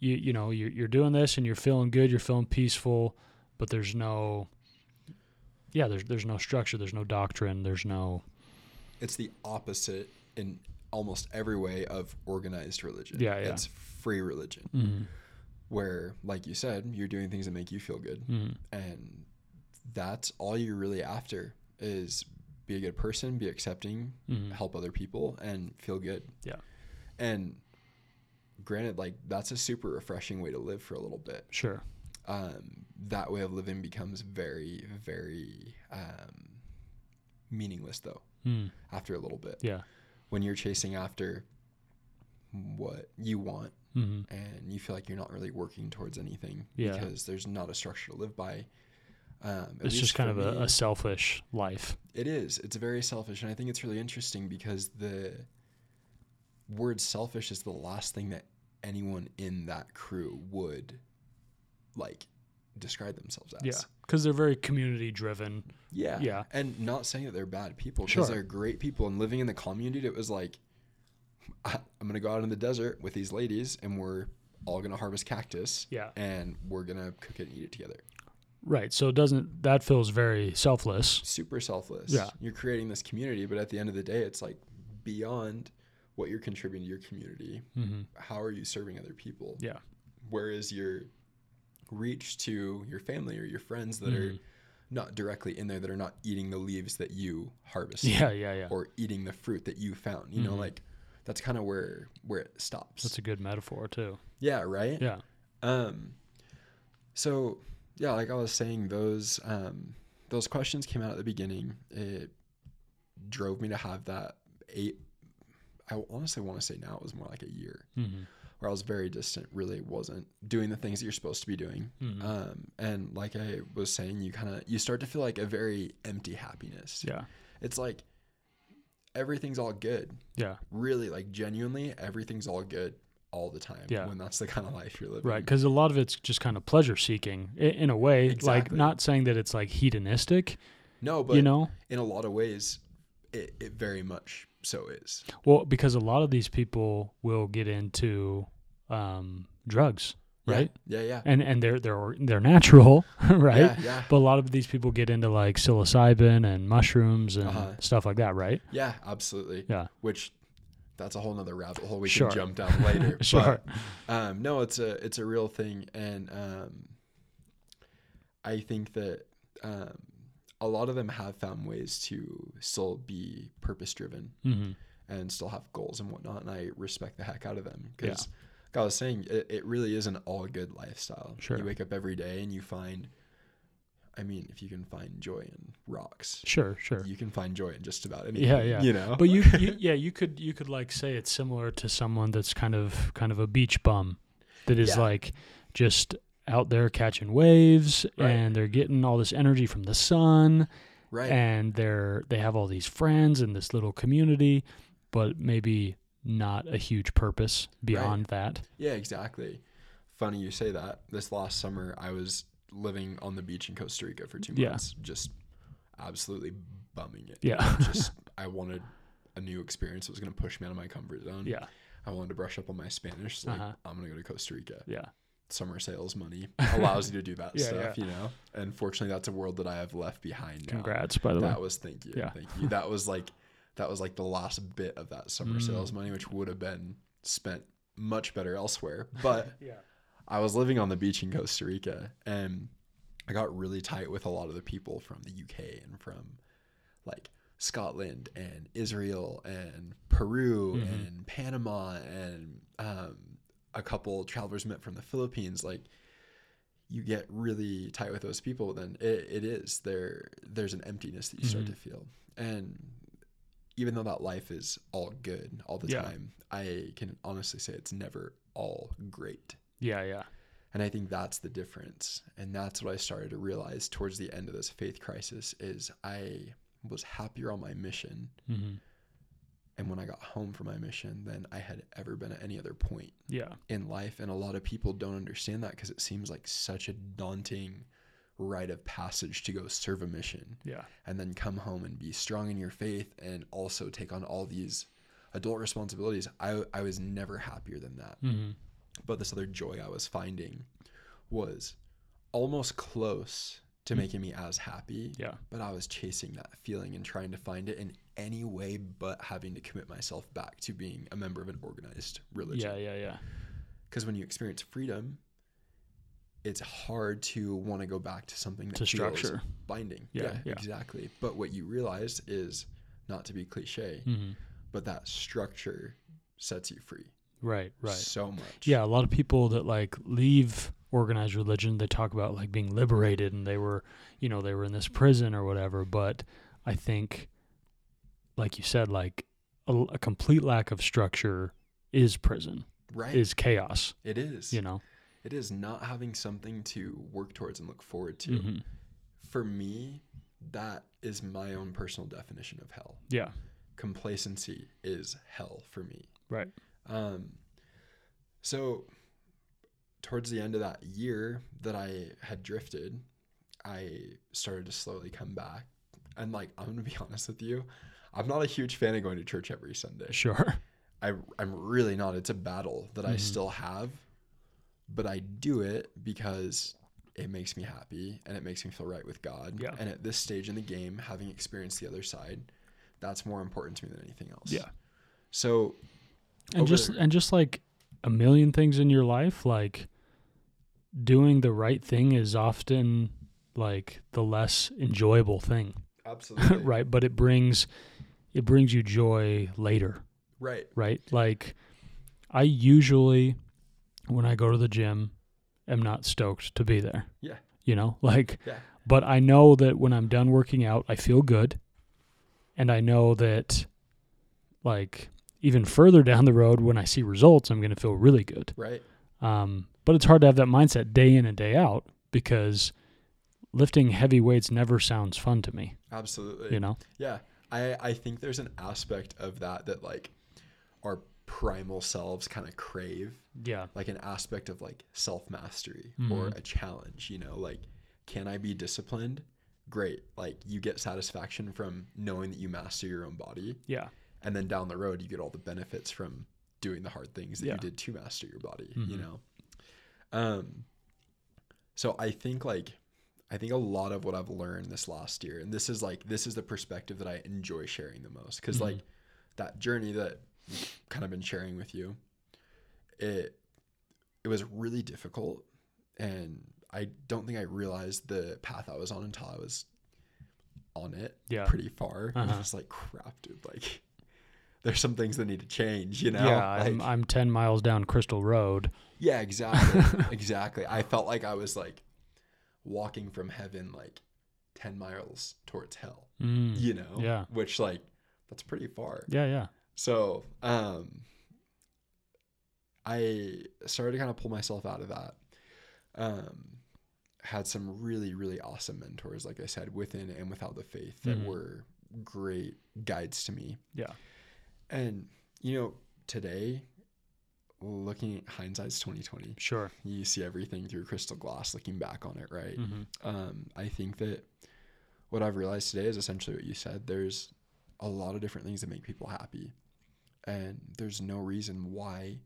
you you know, you're you're doing this and you're feeling good, you're feeling peaceful, but there's no yeah, there's there's no structure, there's no doctrine, there's no It's the opposite in almost every way of organized religion. Yeah, yeah. It's free religion mm, where, like you said, you're doing things that make you feel good, mm, and that's all you're really after is be a good person, be accepting, mm, help other people and feel good. Yeah. And granted, like that's a super refreshing way to live for a little bit. sure. Um, that way of living becomes very, very um, meaningless though Mm, after a little bit. yeah. When you're chasing after what you want Mm, and you feel like you're not really working towards anything Yeah. because there's not a structure to live by. Um, it's just kind of a, a selfish life. It is. It's very selfish, and I think it's really interesting because the word selfish is the last thing that anyone in that crew would like describe themselves as. Yeah. Cuz they're very community driven. Yeah. Yeah. And not saying that they're bad people because Sure. they're great people and living in the community it was like I'm gonna go out in the desert with these ladies, and we're all gonna harvest cactus, Yeah. and we're gonna cook it and eat it together. Right. So it doesn't that feels very selfless. Super selfless. Yeah. You're creating this community, but at the end of the day, it's like beyond what you're contributing to your community. Mm-hmm. How are you serving other people? Yeah. Where is your reach to your family or your friends that are Mhm. not directly in there that are not eating the leaves that you harvest Yeah, yeah, yeah. or eating the fruit that you found? You know, Mhm. like that's kind of where where it stops. That's a good metaphor too. yeah, right? Yeah. Um, so yeah, like I was saying, those um, those questions came out at the beginning. It drove me to have that eight. I honestly want to say now it was more like a year Mm-hmm. Where I was very distant. Really wasn't doing the things that you're supposed to be doing. Mhm. Um, and like I was saying, you kind of you start to feel like a very empty happiness. Yeah. It's like everything's all good. Yeah. Really, like genuinely, everything's all good all the time. Yeah. When that's the kind of life you're living. Right, because a lot of it's just kind of pleasure seeking i- in a way. It's like not saying that it's like hedonistic, No, but you know. in a lot of ways, it, it very much so is. Well, because a lot of these people will get into um, drugs, right? Yeah, yeah. And and they're they're they're natural, right? Yeah, yeah. But a lot of these people get into like psilocybin and mushrooms and Uh-huh. stuff like that, right? Yeah, absolutely. Yeah. Which that's a whole nother rabbit hole we Sure. can jump down later. Sure. But, um, no, it's a it's a real thing, and um, I think that um, a lot of them have found ways to still be purpose driven hmm and still have goals and whatnot, and I respect the heck out of them because. Like I was saying, it, it really is an all good lifestyle. Sure. You wake up every day and you find, I mean, if you can find joy in rocks, Sure, sure. you can find joy in just about anything. Yeah, yeah. You know, But you, you, yeah, you could, you could like say it's similar to someone that's kind of, kind of a beach bum, that is Yeah. like just out there catching waves, Right. and they're getting all this energy from the sun, right? and they're they have all these friends in this little community, but maybe not a huge purpose beyond that. yeah, exactly. Funny you say that. This last summer, I was living on the beach in Costa Rica for two Yeah. months, just absolutely bumming it. Yeah. just I wanted a new experience that was going to push me out of my comfort zone. Yeah, I wanted to brush up on my Spanish. So like, Uh-huh. I'm going to go to Costa Rica. yeah, summer sales money allows you to do that Yeah, stuff, yeah. you know. And fortunately, that's a world that I have left behind now. Congrats, by the way. That was thank you, Yeah. thank you. That was like that was like the last bit of that summer Mm. sales money, which would have been spent much better elsewhere. But Yeah. I was living on the beach in Costa Rica, and I got really tight with a lot of the people from the UK and from like Scotland and Israel and Peru Mhm. and Panama and um, a couple travelers met from the Philippines. Like you get really tight with those people, then it, it is there. There's an emptiness that you start Mhm. to feel, and even though that life is all good all the Yeah. time, I can honestly say it's never all great. Yeah, yeah. And I think that's the difference. And that's what I started to realize towards the end of this faith crisis is I was happier on my mission hmm and when I got home from my mission than I had ever been at any other point Yeah. in life. And a lot of people don't understand that because it seems like such a daunting rite of passage to go serve a mission Yeah. and then come home and be strong in your faith and also take on all these adult responsibilities. I, I was never happier than that. hmm but this other joy I was finding was almost close to Mm. making me as happy. Yeah. But I was chasing that feeling and trying to find it in any way but having to commit myself back to being a member of an organized religion. Yeah, yeah, yeah. Because when you experience freedom, it's hard to want to go back to something that To structure. binding. Yeah, yeah. exactly. But what you realize is not to be cliche, hmm but that structure sets you free Right, right. so much. Yeah, a lot of people that like leave organized religion, they talk about like being liberated and they were, you know, they were in this prison or whatever. But I think, like you said, like a, a complete lack of structure is prison, Right. is chaos, it is. you know? It is not having something to work towards and look forward to. hmm For me, that is my own personal definition of hell. Yeah, Complacency is hell for me. right. Um, so, towards the end of that year that I had drifted, I started to slowly come back. And, like, I'm going to be honest with you, I'm not a huge fan of going to church every Sunday. Sure. I I'm really not. It's a battle that I Mhm. still have, but I do it because it makes me happy and it makes me feel right with God. Yeah. And at this stage in the game, having experienced the other side, that's more important to me than anything else. Yeah. So and just there- and just like a million things in your life like doing the right thing is often like the less enjoyable thing absolutely right but it brings it brings you joy later Right. right like i usually when i go to the gym am not stoked to be there Yeah. you know like Yeah. but i know that when i'm done working out i feel good and i know that like even further down the road when i see results i'm going to feel really good Right. um, but it's hard to have that mindset day in and day out because lifting heavy weights never sounds fun to me Absolutely. you know Yeah. I, I think there's an aspect of that that like our primal selves kind of crave, yeah like an aspect of like self mastery Mhm. or a challenge, you know, like can I be disciplined? Great. Like you get satisfaction from knowing that you master your own body. yeah And then down the road, you get all the benefits from doing the hard things that Yeah. you did to master your body, you Mhm. know? Um, so I think like, I think a lot of what I've learned this last year, and this is like, this is the perspective that I enjoy sharing the most. because Mhm. like that journey that kind of been sharing with you, it, it was really difficult. And I don't think I realized the path I was on until I was on it yeah pretty far. And I Uh-huh. was like, crap, dude. Like, there's some things that need to change, you know? yeah Like, I'm, I'm 10 miles down crystal road yeah, exactly. exactly. I felt like I was like walking from heaven, like 10 miles towards hell, Mm. you know? Yeah. Which, like, that's pretty far. yeah yeah So, um, I started to kind of pull myself out of that. Um, had some really, really awesome mentors, like I said, within and without the faith that Mhm. were great guides to me. yeah And you know, today, looking at hindsight's twenty twenty, sure you see everything through crystal glass. Looking back on it, right? hmm Um, I think that what I've realized today is essentially what you said. There's a lot of different things that make people happy, and there's no reason why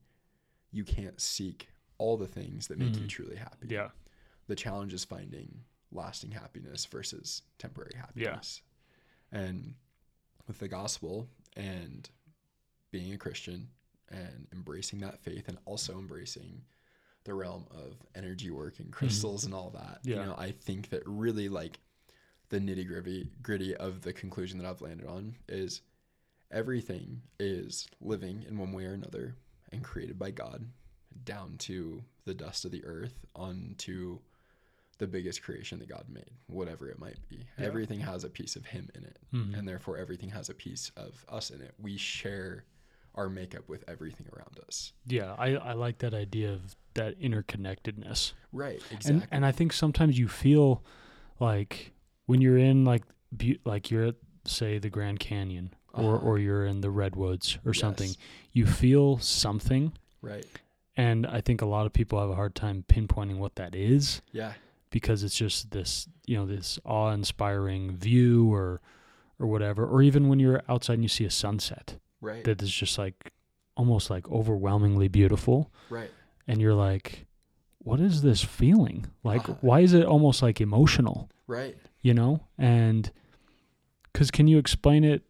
you can't seek all the things that make you Mhm. truly happy. yeah The challenge is finding lasting happiness versus temporary Yeah. happiness. And with the gospel and being a Christian and embracing that faith and also embracing the realm of energy work and crystals and all that. You Mm-hmm. Yeah. know, I think that really like the nitty gritty gritty of the conclusion that I've landed on is everything is living in one way or another and created by God down to the dust of the earth onto the biggest creation that God made, whatever it might be. Yeah. Everything has a piece of him in it Mhm. and therefore everything has a piece of us in it. We share our makeup with everything around us. yeah I, I like that idea of that interconnectedness Right, exactly. and and I think sometimes you feel like when you're in like be- like you're at say the Grand Canyon or Uh-huh. or you're in the redwoods or something you feel something Right. and I think a lot of people have a hard time pinpointing what that is Yeah. because it's just this you know this awe-inspiring view or or whatever or even when you're outside and you see a sunset Right. that is just like almost like overwhelmingly beautiful right. and you're like what is this feeling like Uh-huh. why is it almost like emotional Right. you know and because can you explain it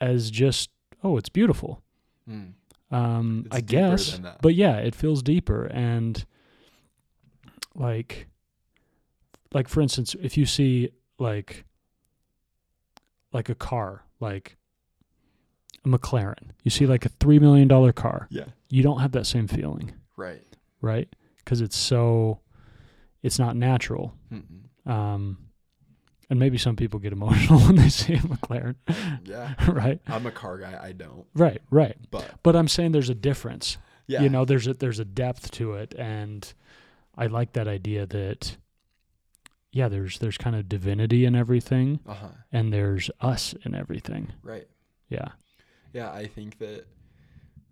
as just oh it's beautiful Mm. um It's i guess but yeah it feels deeper and like like for instance if you see like like a car like a mclaren you see like a three million dollar car Yeah. you don't have that same feeling Right. right because it's so it's not natural Mm-mm. um and maybe some people get emotional when they see a mclaren Yeah. right I'm a car guy. I don't. right right But but i'm saying there's a difference yeah. you know there's a there's a depth to it and i like that idea that yeah there's there's kind of divinity in everything Uh huh. and there's us in everything Right. yeah Yeah. I think that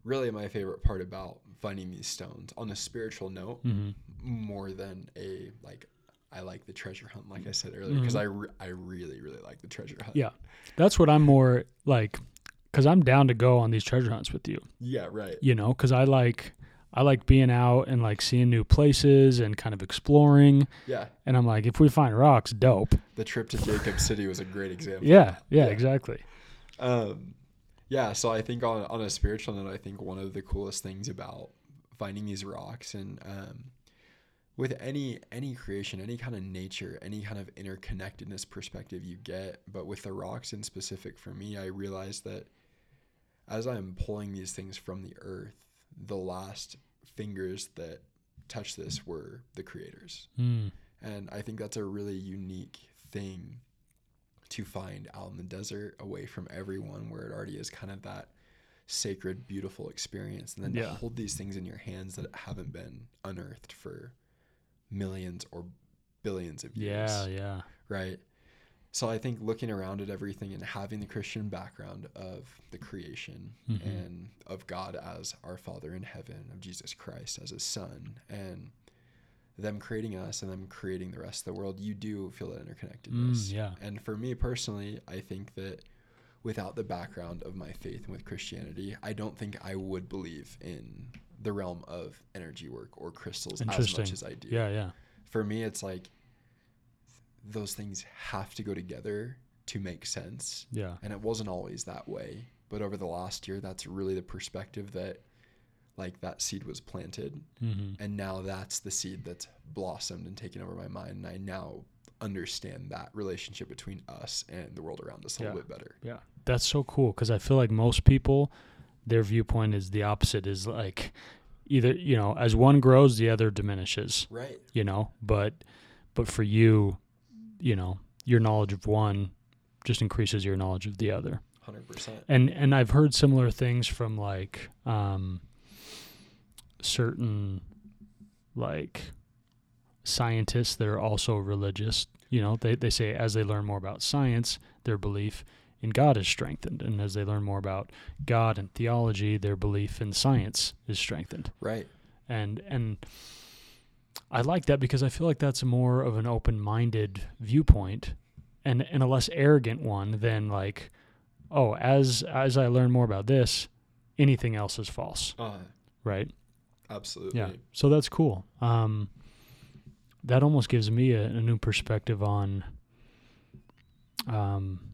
really my favorite part about finding these stones on a spiritual note mm-hmm. more than a like I like the treasure hunt like I said earlier because Mhm. I re- I really really like the treasure hunt. Yeah. that's what i'm more like because I'm down to go on these treasure hunts with you. Yeah, right. You know, because I like I like being out and like seeing new places and kind of exploring. Yeah. And I'm like, if we find rocks, dope. The trip to Jacob City was a great example. Yeah, yeah, Yeah. exactly. Um, yeah, so I think on on a spiritual note, I think one of the coolest things about finding these rocks and um, with any any creation, any kind of nature, any kind of interconnectedness perspective you get, but with the rocks in specific for me, I realized that as I'm pulling these things from the earth, the last fingers that touched this were the creators. Mm. And I think that's a really unique thing to find out in the desert away from everyone where it already is kind of that sacred, beautiful experience. And then Yeah. to hold these things in your hands that haven't been unearthed for millions or billions of years. Yeah, yeah. Right. So I think looking around at everything and having the Christian background of the creation Mhm. and of God as our Father in heaven, of Jesus Christ as his son, and them creating us and them creating the rest of the world, you do feel that interconnectedness. Mm, yeah. And for me personally, I think that without the background of my faith and with Christianity, I don't think I would believe in the realm of energy work or crystals as much as I do. Yeah, yeah. for me it's like those things have to go together to make sense. Yeah. and it wasn't always that way. But over the last year that's really the perspective that like that seed was planted. Hmm and now that's the seed that's blossomed and taken over my mind. And i now understand that relationship between us and the world around us a little bit better. Yeah. That's so cool because I feel like most people, their viewpoint is the opposite is like either, you know, as one grows, the other diminishes, right. you know, but, but for you, you know, your knowledge of one just increases your knowledge of the other. 100% and and I've heard similar things from like um certain like scientists that are also religious. You know they, they say as they learn more about science their belief in God is strengthened. And as they learn more about God and theology their belief in science is strengthened. Right. And and I like that because I feel like that's more of an open-minded viewpoint and and a less arrogant one than like oh as as I learn more about this anything else is false. Uh, right? absolutely. Yeah. So that's cool. Um that almost gives me a, a new perspective on um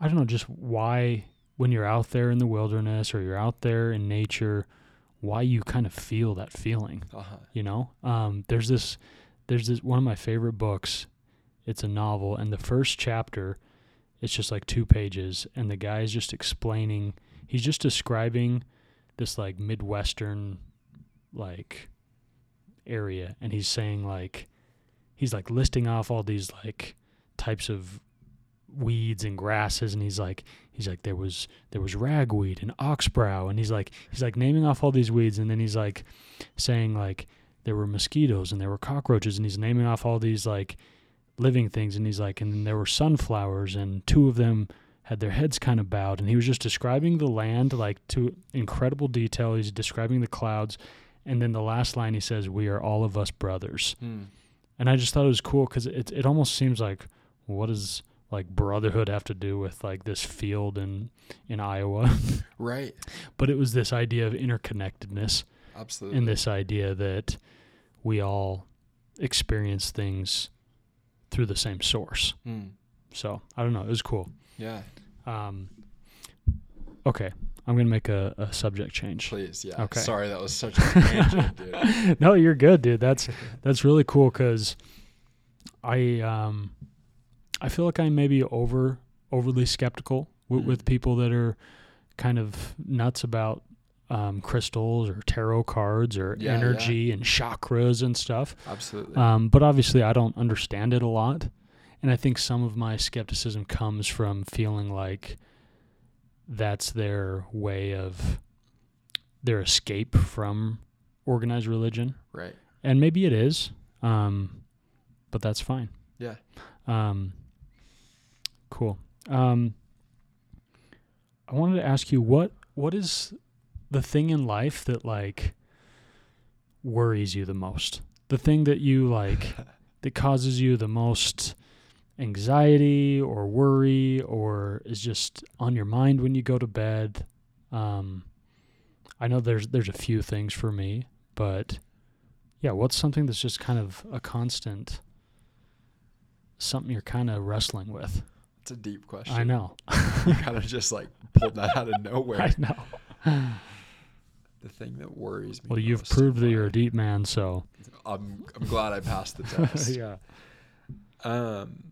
I don't know just why when you're out there in the wilderness or you're out there in nature why you kind of feel that feeling uh-huh. you know? Um, there's this there's this one of my favorite books. It's a novel and the first chapter it's just like two pages and the guy is just explaining he's just describing this like midwestern like area and he's saying like he's like listing off all these like types of weeds and grasses and he's like he's like there was there was ragweed and oxbrow and he's like he's like naming off all these weeds and then he's like saying like there were mosquitoes and there were cockroaches and he's naming off all these like living things and he's like and then there were sunflowers and two of them had their heads kind of bowed and he was just describing the land like to incredible detail he's describing the clouds and then the last line he says we are all of us brothers Hmm. and i just thought it was cool because it, it almost seems like what does like brotherhood have to do with like this field in in iowa right but it was this idea of interconnectedness absolutely and this idea that we all experience things through the same source. Hmm. So I don't know. It was cool. yeah Um, okay, I'm gonna make a, a subject change. please yeah Okay. sorry that was such a tangent dude no, you're good, dude. That's that's really cool because I um I feel like I'm maybe over overly skeptical with, Mhm. with people that are kind of nuts about um, crystals or tarot cards or Yeah, yeah. energy and chakras and stuff. absolutely Um, but obviously, I don't understand it a lot. And I think some of my skepticism comes from feeling like that's their way of their escape from organized religion. right And maybe it is, um, but that's fine. Yeah. Um, cool. Um, I wanted to ask you what what is the thing in life that like worries you the most? The thing that you like that causes you the most anxiety or worry or is just on your mind when you go to bed. Um, I know there's there's a few things for me, but yeah, what's something that's just kind of a constant something you're kind of wrestling with? A deep question. I know. you kind of just like pulled that out of nowhere. I know. The thing that worries me. Well, you've proved that you're a deep man, so I'm I'm glad I passed the test. yeah. Um,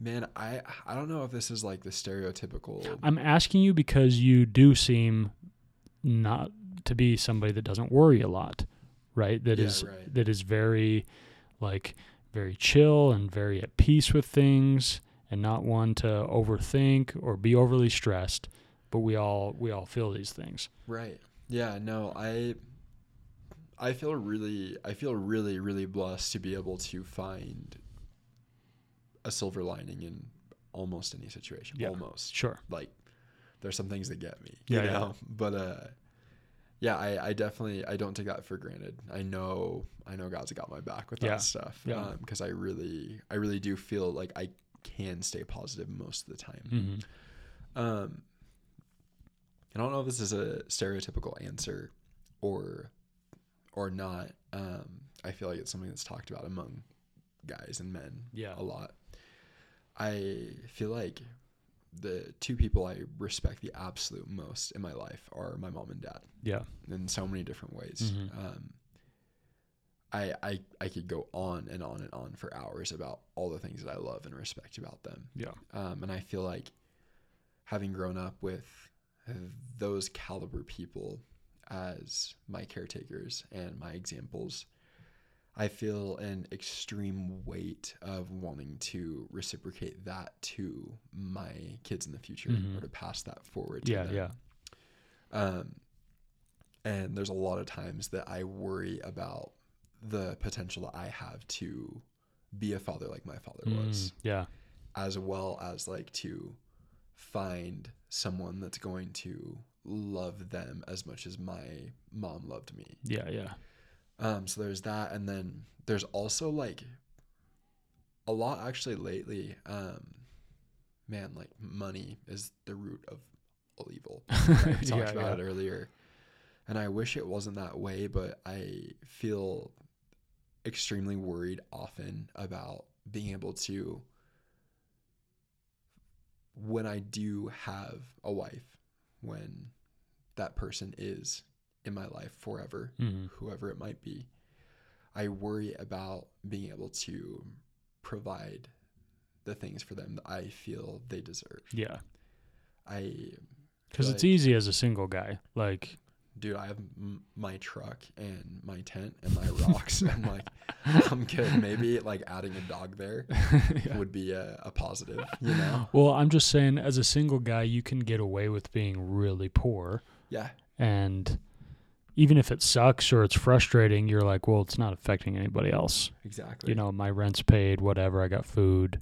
man, I I don't know if this is like the stereotypical. I'm asking you because you do seem not to be somebody that doesn't worry a lot, right? That Yeah, is right. that is very like very chill and very at peace with things and not one to overthink or be overly stressed. But we all we all feel these things. Right. Yeah. No. I. I feel really. I feel really, really blessed to be able to find a silver lining in almost any situation. Yeah. Almost. Sure. Like, there's some things that get me. You Yeah, yeah. know. But uh. Yeah, I, I definitely I don't take that for granted. I know I know God's got my back with that Yeah, stuff. yeah. because I really I really do feel like I can stay positive most of the time. hmm Um, I don't know if this is a stereotypical answer or or not. Um, I feel like it's something that's talked about among guys and men Yeah. a lot. I feel like the two people I respect the absolute most in my life are my mom and dad Yeah. in so many different ways. Mhm. Um, I, I I could go on and on and on for hours about all the things that I love and respect about them. Yeah. Um, and I feel like having grown up with those caliber people as my caretakers and my examples, I feel an extreme weight of wanting to reciprocate that to my kids in the future Mhm. or to pass that forward. To Yeah. them. Yeah. Um, and there's a lot of times that I worry about the potential that I have to be a father like my father was, Mm, yeah. as well as like to find someone that's going to love them as much as my mom loved me. Yeah. Yeah. Um, so there's that, and then there's also like a lot actually lately. Um, man, like money is the root of all evil. Right? We talked Yeah, about yeah. it earlier, and I wish it wasn't that way, but I feel extremely worried often about being able to when I do have a wife, when that person is in my life forever, hmm whoever it might be, I worry about being able to provide the things for them that I feel they deserve. Yeah. I, Because it's like- easy as a single guy. Like, dude, I have m- my truck and my tent and my rocks, and like I'm good. Maybe like adding a dog there yeah. would be a, a positive, you know? Well, I'm just saying, as a single guy, you can get away with being really poor. Yeah, And even if it sucks or it's frustrating, you're like, well, it's not affecting anybody else. exactly. You know, my rent's paid, whatever. I got food,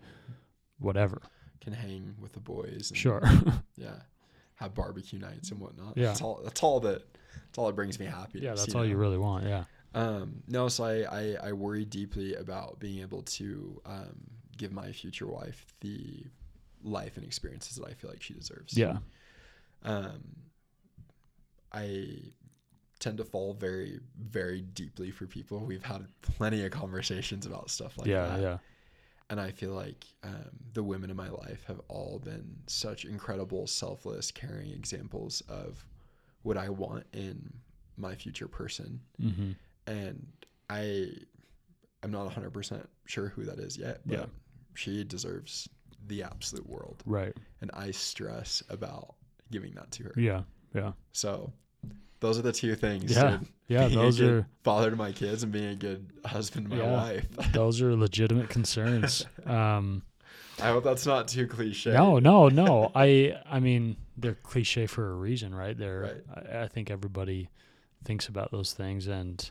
whatever. can hang with the boys. And, Sure. Yeah, have barbecue nights and whatnot. Yeah. that's all. That's all that. That's all that brings me happiness. yeah, that's you all you really want. Yeah. Um, no, so I, I, I worry deeply about being able to um, give my future wife the life and experiences that I feel like she deserves. Yeah. Um, I tend to fall very, very deeply for people. We've had plenty of conversations about stuff like yeah. that. Yeah. And I feel like um, the women in my life have all been such incredible, selfless, caring examples of what I want in my future person Mm-hmm. and I I'm not 100% sure who that is yet, but Yeah. she deserves the absolute world. Right. And I stress about giving that to her. Yeah. Yeah. So those are the two things. Yeah. dude. Yeah. Being a Those are father to my kids and being a good husband to my Yeah. wife. those are legitimate concerns. Um, I hope that's not too cliche. no, no, no. I I mean they're cliche for a reason, right? They're Right. I, I think everybody thinks about those things and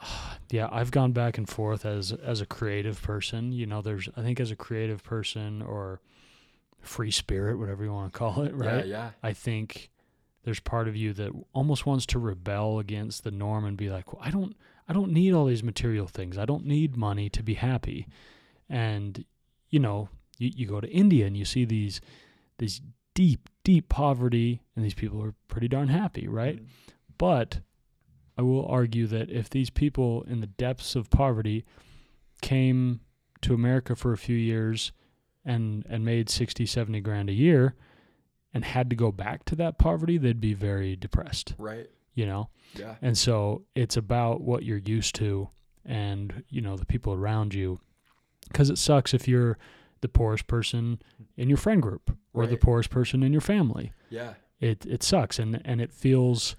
yeah, I've gone back and forth as as a creative person. You know, there's I think as a creative person or free spirit, whatever you want to call it, right? Yeah, yeah. I think there's part of you that almost wants to rebel against the norm and be like, well, I don't I don't need all these material things. I don't need money to be happy. And you know, you, you go to India and you see these these deep, deep poverty, and these people are pretty darn happy, right? Mhm. But I will argue that if these people in the depths of poverty came to America for a few years and and made 60, 70 grand a year and had to go back to that poverty, they'd be very depressed, Right. you know? Yeah. And so it's about what you're used to and, you know, the people around you. Because it sucks if you're the poorest person in your friend group or the poorest person in your family. Yeah. It it sucks and and it feels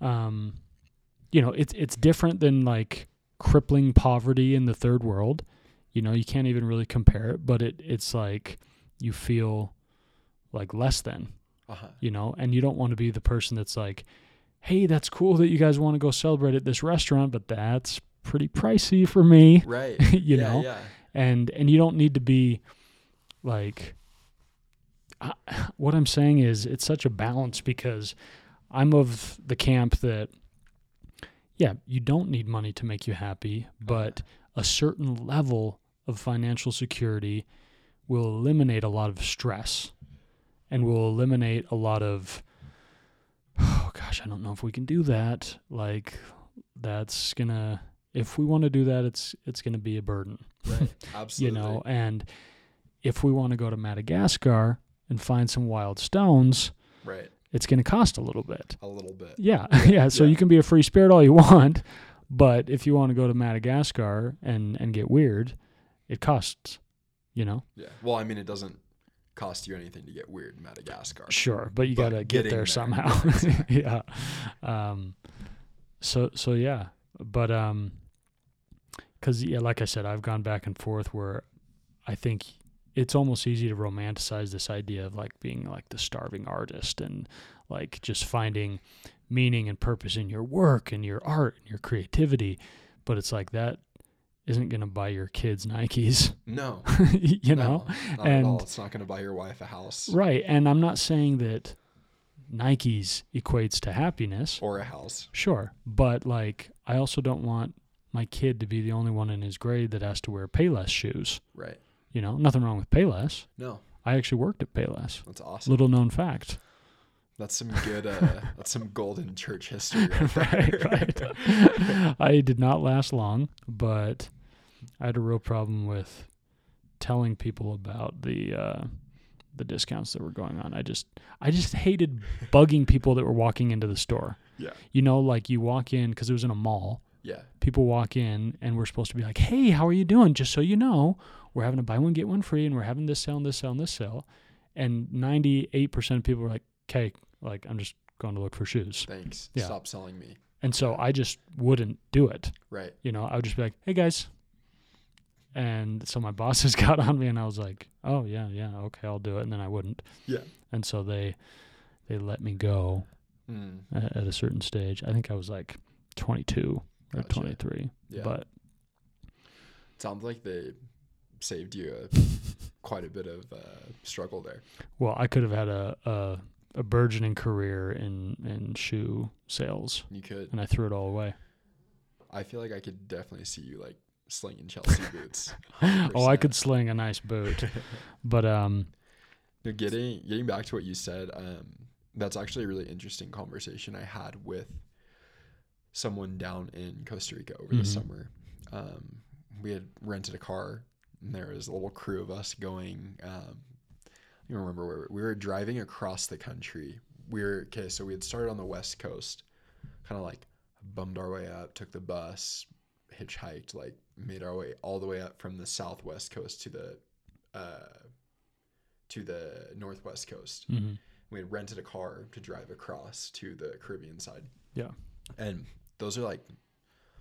um you know, it's it's different than like crippling poverty in the third world. You know, you can't even really compare it, but it it's like you feel like less than Uh huh. you know, and you don't want to be the person that's like, hey, that's cool that you guys want to go celebrate at this restaurant, but that's pretty pricey for me, Right. you yeah, know, Yeah. and and you don't need to be like. I, what I'm saying is, it's such a balance because I'm of the camp that, yeah, you don't need money to make you happy, but a certain level of financial security will eliminate a lot of stress and will eliminate a lot of oh gosh i don't know if we can do that like that's gonna if we want to do that it's it's gonna be a burden Right. Absolutely. you know and if we want to go to madagascar and find some wild stones Right. it's gonna cost a little bit A little bit. yeah yeah so Yeah. you can be a free spirit all you want but if you want to go to madagascar and and get weird it costs you know Yeah. Well, I mean, it doesn't cost you anything to get weird in Madagascar. Sure, but you gotta get there there, somehow. yeah, yeah. Um. So so yeah, but um, because yeah, like I said, I've gone back and forth where I think it's almost easy to romanticize this idea of like being like the starving artist and like just finding meaning and purpose in your work and your art and your creativity, but it's like that isn't gonna buy your kids Nikes, No. you know. not and- at all. It's not going to buy your wife a house Right. And I'm not saying that Nikes equates to happiness. or a house. Sure. But like, I also don't want my kid to be the only one in his grade that has to wear Payless shoes. Right. You know, nothing wrong with Payless. No. I actually worked at Payless. That's awesome. Little known fact. That's some good. Uh, that's some golden church history. Right, right. I did not last long, but I had a real problem with telling people about the uh, the discounts that were going on. I just I just hated bugging people that were walking into the store. Yeah. You know, like you walk in because it was in a mall. Yeah. People walk in and we're supposed to be like, "Hey, how are you doing?" Just so you know, we're having a buy one get one free, and we're having this sale and this sale and this sale. And ninety eight percent of people were like, "Okay, like I'm just going to look for shoes." Thanks. Yeah. Stop selling me. And so I just wouldn't do it. Right. You know, I would just be like, "Hey guys," and so my bosses got on me, and I was like, "Oh yeah, yeah, okay, I'll do it." And then I wouldn't. Yeah. And so they they let me go Mm, at, at a certain stage. I think I was like 22 or Gotcha. 23. yeah. But sounds like they saved you a, quite a bit of uh, struggle there. well, I could have had a a, a burgeoning career in in shoe sales, You could. and I threw it all away. I feel like I could definitely see you like slinging Chelsea boots. Oh, I could sling a nice boot, but um, No, getting getting back to what you said, um, that's actually a really interesting conversation I had with someone down in Costa Rica over the Mhm. summer. Um, we had rented a car, and there was a little crew of us going. Um, I don't remember where we were driving across the country. We were okay, so we had started on the west coast, kind of like bummed our way up, took the bus, hitchhiked, like made our way all the way up from the southwest coast to the uh, to the northwest coast. mhm. We had rented a car to drive across to the Caribbean side. Yeah. And those are like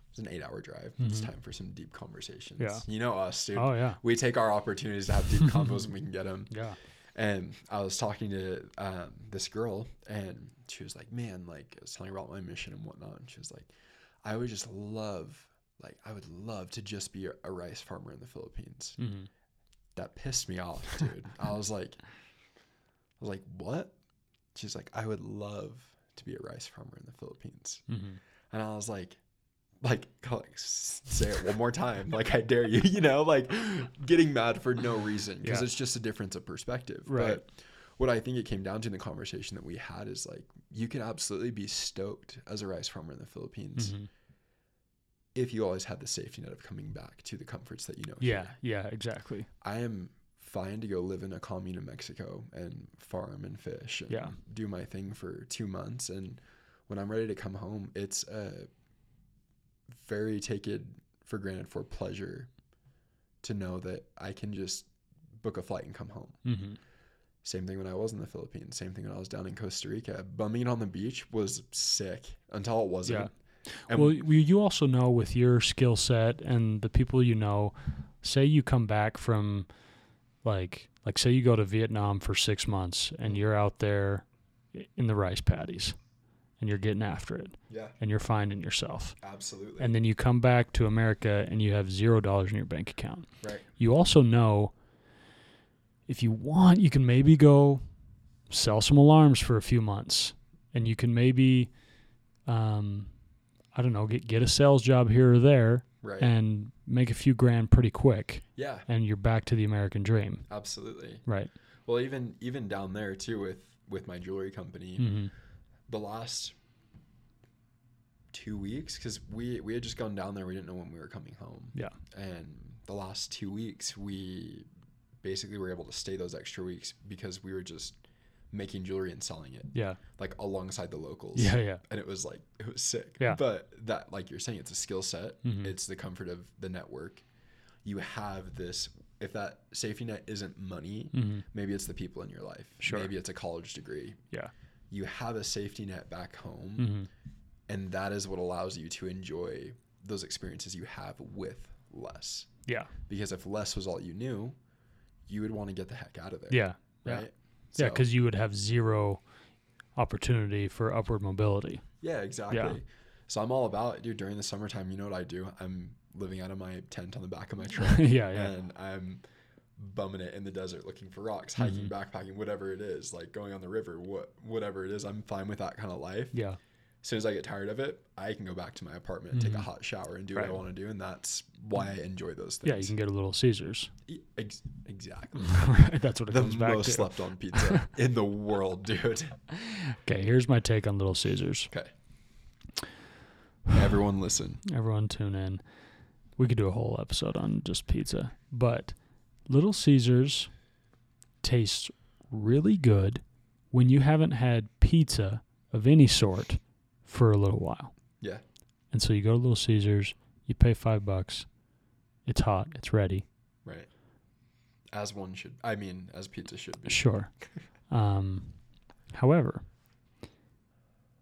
it's an eight hour drive. It's Mhm. time for some deep conversations. Yeah. You know us, dude. oh yeah, We take our opportunities to have deep convos when we can get them. yeah, And I was talking to um, this girl, and she was like, "Man, like I was telling her about my mission and whatnot." And she was like, "I would just love, like, I would love to just be a, rice farmer in the Philippines." hmm That pissed me off, dude. I was like, I was like, "What?" She's like, "I would love to be a rice farmer in the Philippines," hmm and I was like, like, like say it one more time like i dare you you know like getting mad for no reason because Yeah. it's just a difference of perspective Right. but what i think it came down to in the conversation that we had is like you can absolutely be stoked as a rice farmer in the philippines Mhm. If you always had the safety net of coming back to the comforts that you know Yeah, here. yeah, exactly. i am fine to go live in a commune in mexico and farm and fish and Yeah. do my thing for two months and when i'm ready to come home it's a very take it for granted for pleasure to know that i can just book a flight and come home hmm same thing when i was in the philippines same thing when i was down in costa rica bumming it on the beach was sick until it wasn't Yeah. And- well, you also know with your skill set and the people you know, say you come back from like like say you go to Vietnam for 6 months and you're out there in the rice paddies and you're getting after it yeah and you're finding yourself. absolutely And then you come back to America and you have 0 dollars in your bank account. right You also know if you want, you can maybe go sell some alarms for a few months, and you can maybe, um, I don't know, get get a sales job here or there, right and make a few grand pretty quick, yeah and you're back to the American dream, absolutely right? well even even down there too with with my jewelry company Mm-hmm. the last two weeks because we we had just gone down there we didn't know when we were coming home Yeah. and the last two weeks we basically were able to stay those extra weeks because we were just making jewelry and selling it Yeah, like alongside the locals. Yeah, yeah, and it was like it was sick. Yeah. but that like you're saying it's a skill set. Mhm. it's the comfort of the network. You have this if that safety net isn't money hmm maybe it's the people in your life. Sure. maybe it's a college degree. Yeah, you have a safety net back home hmm and that is what allows you to enjoy those experiences you have with less. Yeah, because if less was all you knew you would want to get the heck out of there. Yeah, yeah, right? yeah, So- because you would have zero opportunity for upward mobility. yeah exactly Yeah. so i'm all about dude during the summertime you know what i do i'm living out of my tent on the back of my truck yeah, yeah, and i'm bumming it in the desert looking for rocks hiking Mhm. backpacking whatever it is like going on the river what whatever it is i'm fine with that kind of life yeah, as soon as I get tired of it, I can go back to my apartment and take a Mhm. hot shower and do what I want to do, and that's why I enjoy those things. yeah. You can get a little Caesars. Ex- exactly. right, that's what it the comes back to. The most to. slept on pizza in the world, dude. Okay, here's my take on Little Caesars. Okay. Everyone listen. Everyone tune in. We could do a whole episode on just pizza, but Little Caesars tastes really good when you haven't had pizza of any sort for a little while. Yeah. And so you go to Little Caesars, you pay 5 bucks. It's hot, it's ready. Right. As one should. I mean, as pizza should be. Sure. Um however,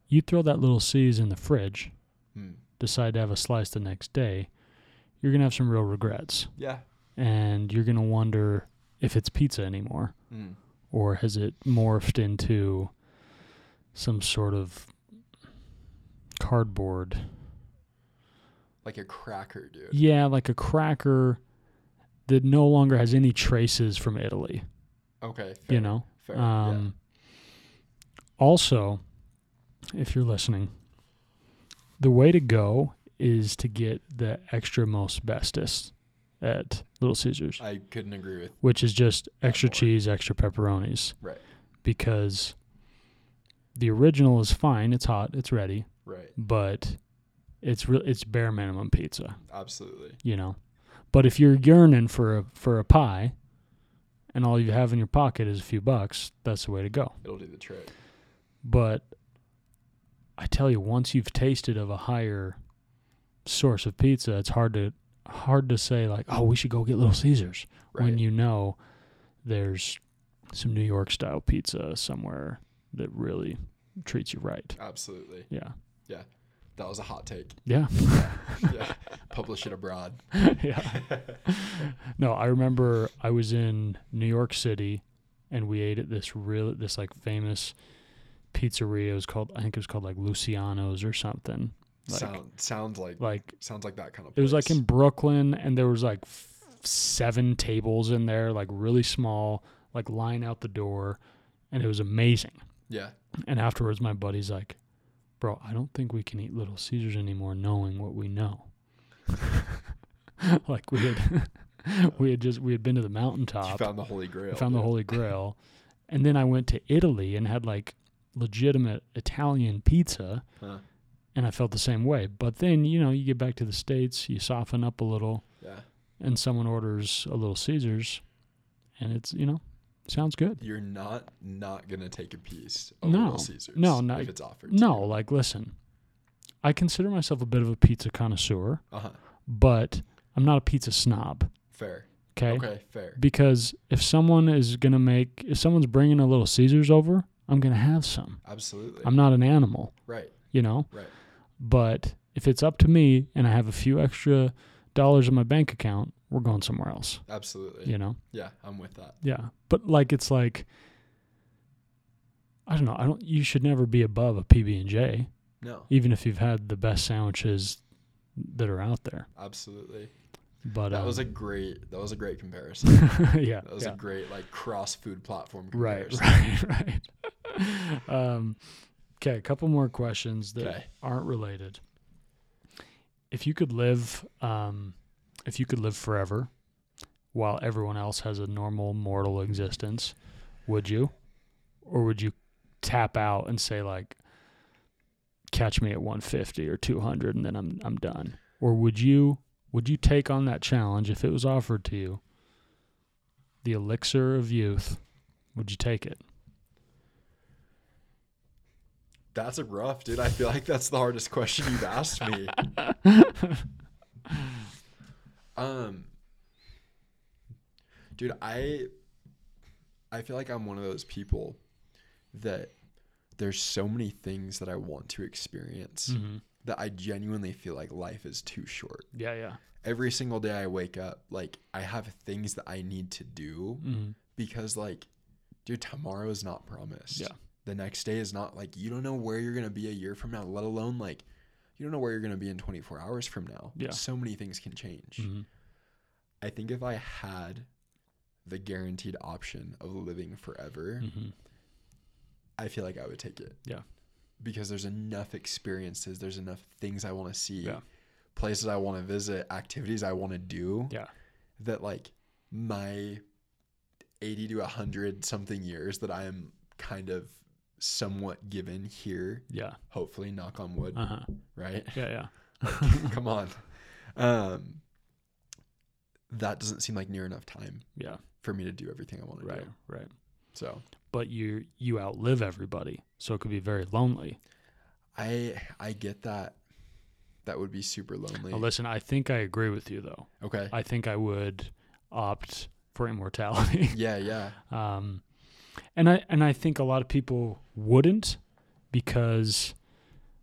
you throw that little C's in the fridge, Hmm. decide to have a slice the next day, you're going to have some real regrets. Yeah. and you're going to wonder if it's pizza anymore Mm. or has it morphed into some sort of cardboard Like a cracker, dude. yeah like a cracker that no longer has any traces from italy Okay. you know Fair. um also if you're listening the way to go is to get the extra most bestest at little caesars. I couldn't agree with. which is just extra more. cheese, extra pepperonis. Right. Because the original is fine, it's hot, it's ready, Right. but it's real it's bare minimum pizza, Absolutely. you know. But if you're yearning for a for a pie and all you have in your pocket is a few bucks, that's the way to go. It'll do the trick. But I tell you, once you've tasted of a higher source of pizza, it's hard to hard to say like, oh, we should go get Little Caesars Right. when you know there's some New York style pizza somewhere that really treats you right. Absolutely. Yeah. That was a hot take. Yeah. Yeah. Publish it abroad. yeah. No, I remember I was in New York City and we ate at this real this like famous pizzeria. It was called I think it was called like Luciano's or something. Like Sound sounds like like sounds like that kind of. it was like in Brooklyn and there was like f- seven tables in there, like really small, like line out the door, and it was amazing. Yeah. And afterwards, my buddy's like, bro, I don't think we can eat Little Caesars anymore, knowing what we know. like we had, we had just we had been to the You mountaintop, found the Holy Grail. found the. Holy Grail, and then I went to Italy and had like legitimate Italian pizza, Huh. and I felt the same way. But then you know you get back to the states, you soften up a little, Yeah. and someone orders a Little Caesars, and it's you know sounds good. You're not not gonna take a piece of No. Little Caesars. No, no, If it's offered. No, like listen, I consider myself a bit of a pizza connoisseur, Uh-huh. but I'm not a pizza snob. Fair. Okay. Okay. Fair. Because if someone is gonna make, if someone's bringing a Little Caesars over, I'm gonna have some. Absolutely. I'm not an animal, right. you know. Right. But if it's up to me and I have a few extra dollars in my bank account, we're going somewhere else. Absolutely. You know. Yeah, I'm with that. Yeah. But like it's like, I don't know. I don't. You should never be above a PB and J. No. even if you've had the best sandwiches that are out there. Absolutely. But That um, was a great. That was a great comparison. yeah, That was yeah. a great like cross food platform right, comparison. right, right. um, okay, a couple more questions that Okay. aren't related. If you could live, um, if you could live forever, while everyone else has a normal mortal existence, would you, or would you tap out and say like, catch me at 150 or 200 and then I'm I'm done? Or would you would you take on that challenge if it was offered to you? The elixir of youth, would you take it? That's a rough, dude. I feel like that's the hardest question you've asked me. um, dude, I I feel like I'm one of those people that there's so many things that I want to experience Mm-hmm. that I genuinely feel like life is too short. Yeah, yeah. Every single day I wake up, like I have things that I need to do Mm-hmm. because like dude tomorrow is not promised Yeah. the next day is not like you don't know where you're gonna be a year from now let alone like you don't know where you're gonna be in 24 hours from now Yeah. so many things can change Mm-hmm. i think if i had the guaranteed option of living forever Mm-hmm. i feel like i would take it Yeah. because there's enough experiences there's enough things i want to see Yeah. places i want to visit activities i want to do Yeah. that like my 80 to 100 something years that I am kind of somewhat given here, Yeah. hopefully knock on wood, Uh huh. right? Yeah, yeah. Come on. Um that doesn't seem like near enough time Yeah. for me to do everything I want to Right. do. Right. So, But you you outlive everybody, so it could be very lonely. I I get that that would be super lonely. Now, listen, I think I agree with you though. okay. I think I would opt for immortality. yeah, yeah. um, and I and I think a lot of people wouldn't because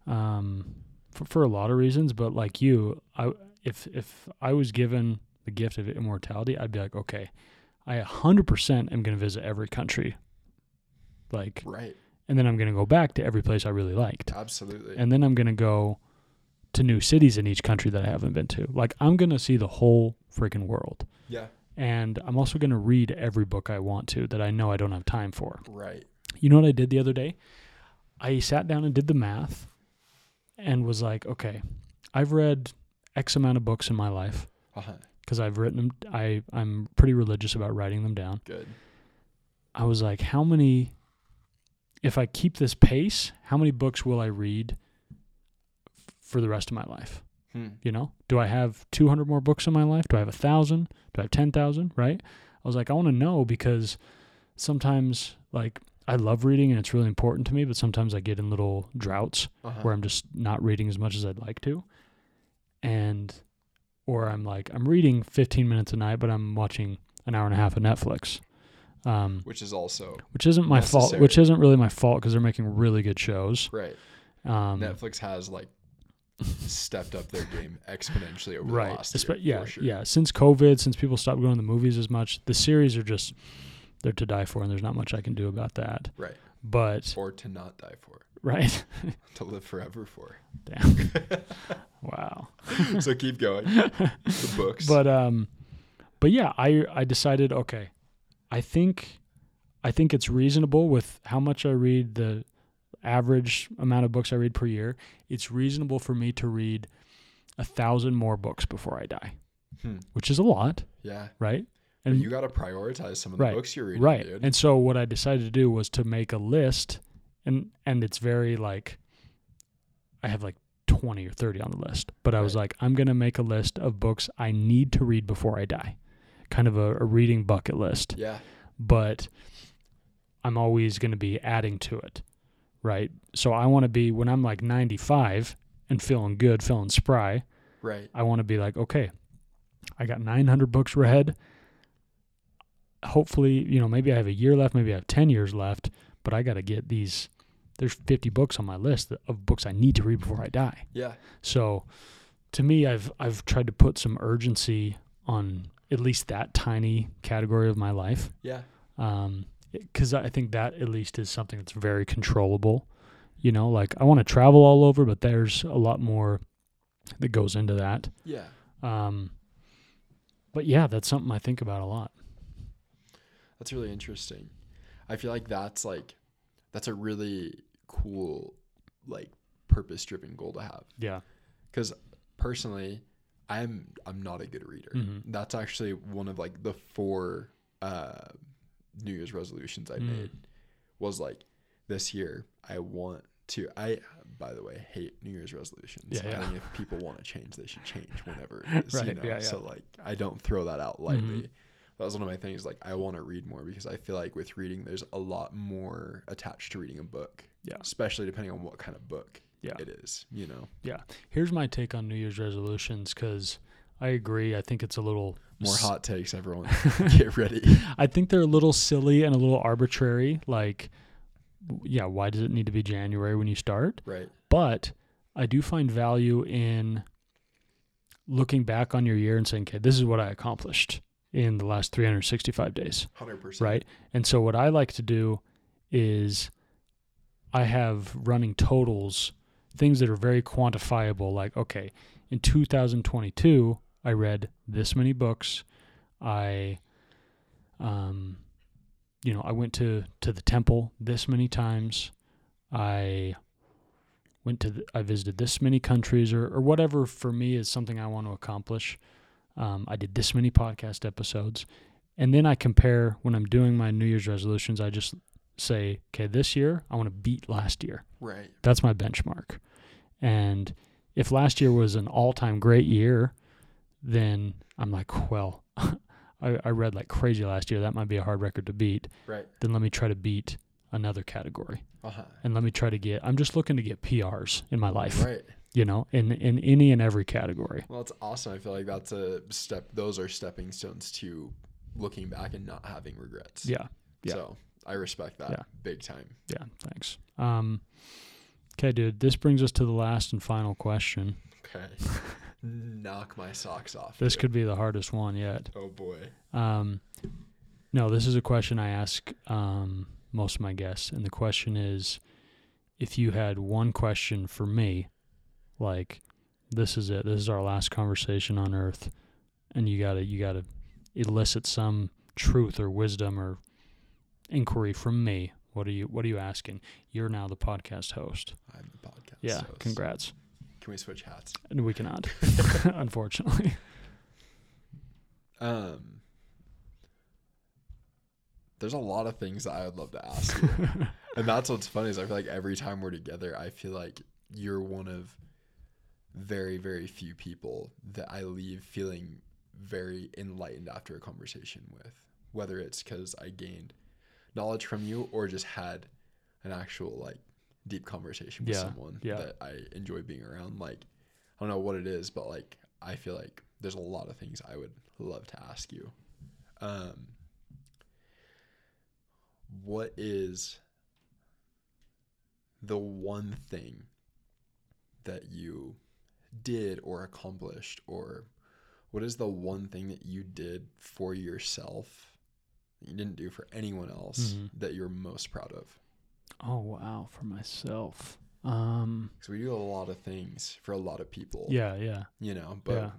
um, for, for a lot of reasons. But like you, I if if I was given the gift of immortality, I'd be like, okay, I a hundred percent am going to visit every country, like, Right. and then I'm going to go back to every place I really liked, Absolutely. and then I'm going to go to new cities in each country that I haven't been to. Like, I'm going to see the whole freaking world. yeah. And I'm also going to read every book I want to that I know I don't have time for. Right. You know what I did the other day? I sat down and did the math and was like, okay, I've read X amount of books in my life Uh-huh. because I've written them. I, I'm pretty religious about writing them down. Good. I was like, how many, if I keep this pace, how many books will I read for the rest of my life? Hmm. You know, do I have 200 more books in my life? Do I have a thousand? Do I have 10,000? Right? I was like, I want to know because sometimes, like, I love reading and it's really important to me, but sometimes I get in little droughts Uh-huh. where I'm just not reading as much as I'd like to. And, or I'm like, I'm reading 15 minutes a night, but I'm watching an hour and a half of Netflix. Um, Which is also which isn't my fault, which isn't really my fault because they're making really good shows. right. Um, Netflix has like stepped up their game exponentially over right. the last Espe- year. yeah, sure. yeah. Since COVID, since people stopped going to the movies as much, the series are just they're to die for, and there's not much I can do about that. Right. But Or to not die for, right, to live forever for. damn, wow. so keep going. The books. But um, but yeah, I I decided okay, I think I think it's reasonable with how much I read. The average amount of books I read per year, it's reasonable for me to read a thousand more books before I die, Hmm. which is a lot, Yeah. right? But And you got to prioritize some of the Right, books you're reading, right. dude. And so what I decided to do was to make a list, and and it's very like, I have like twenty or thirty on the list, but I was Right. like, I'm gonna make a list of books I need to read before I die, kind of a, a reading bucket list. yeah. but I'm always going to be adding to it, right? So I want to be when I'm like 95 and feeling good, feeling spry. Right. I want to be like, okay, I got 900 books read. Hopefully, you know, maybe I have a year left, maybe I have 10 years left, but I got to get these. There's 50 books on my list of books I need to read before I die. Yeah. So, to me, I've I've tried to put some urgency on at least that tiny category of my life Yeah. um because i think that at least is something that's very controllable you know like i want to travel all over but there's a lot more that goes into that Yeah. um but yeah that's something i think about a lot That's really interesting. I feel like that's like that's a really cool like purpose driven goal to have. yeah Cuz personally, I'm I'm not a good reader. Mhm. That's actually one of like the four uh New Year's resolutions I Mm. made was like this year I want to I by the way hate New Year's resolutions. Yeah, yeah. I think if people want to change, they should change whenever it is. you Right, know? yeah, yeah. So like I don't throw that out lightly. Mhm. That was one of my things. Like I want to read more because I feel like with reading, there's a lot more attached to reading a book. Yeah. Especially depending on what kind of book Yeah. it is. You know, Yeah. here's my take on new year's resolutions because i agree i think it's a little more hot takes. Everyone, get ready. i think they're a little silly and a little arbitrary like yeah why does it need to be january when you start Right. But I do find value in looking back on your year and saying, okay, this is what I accomplished in the last 365 days, Hundred percent. right? And so what I like to do is I have running totals, things that are very quantifiable, like, okay, in 2022, I read this many books. I, um, you know, I went to, to the temple this many times. I went to, the, I visited this many countries or, or whatever for me is something I want to accomplish. Um, I did this many podcast episodes. And then I compare when I'm doing my New Year's resolutions, I just say, okay, this year I want to beat last year. Right. That's my benchmark. And if last year was an all time great year, then I'm like, well, I, I read like crazy last year. That might be a hard record to beat. Right. Then let me try to beat another category. Uh huh. And let me try to get, I'm just looking to get PRs in my life, Right. you know, in, in any and every category. Well, it's awesome. I feel like that's a step. Those are stepping stones to looking back and not having regrets. Yeah. yeah. So I respect that Yeah. big time. Yeah. Thanks. Um, okay, dude, this brings us to the last and final question. Okay. Knock my socks off. This dude. could be the hardest one yet. Oh boy. Um, no, this is a question I ask um, most of my guests, and the question is, if you had one question for me, like, this is it, this is our last conversation on Earth, and you gotta you gotta elicit some truth or wisdom or inquiry from me. What are you What are you asking? You're now the podcast host. I'm the podcast. Yeah, host. congrats. Can we switch hats? And we cannot, unfortunately. Um. There's a lot of things that I would love to ask you. and that's what's funny is I feel like every time we're together, I feel like you're one of very, very few people that I leave feeling very enlightened after a conversation with. Whether it's because I gained knowledge from you or just had an actual like deep conversation with Yeah, someone yeah. that I enjoy being around. Like I don't know what it is, but like I feel like there's a lot of things I would love to ask you. Um, what is the one thing that you did or accomplished or what is the one thing that you did for yourself that you didn't do for anyone else Mhm. that you're most proud of oh wow, for myself. Um, because we do a lot of things for a lot of people yeah, yeah, you know but Yeah.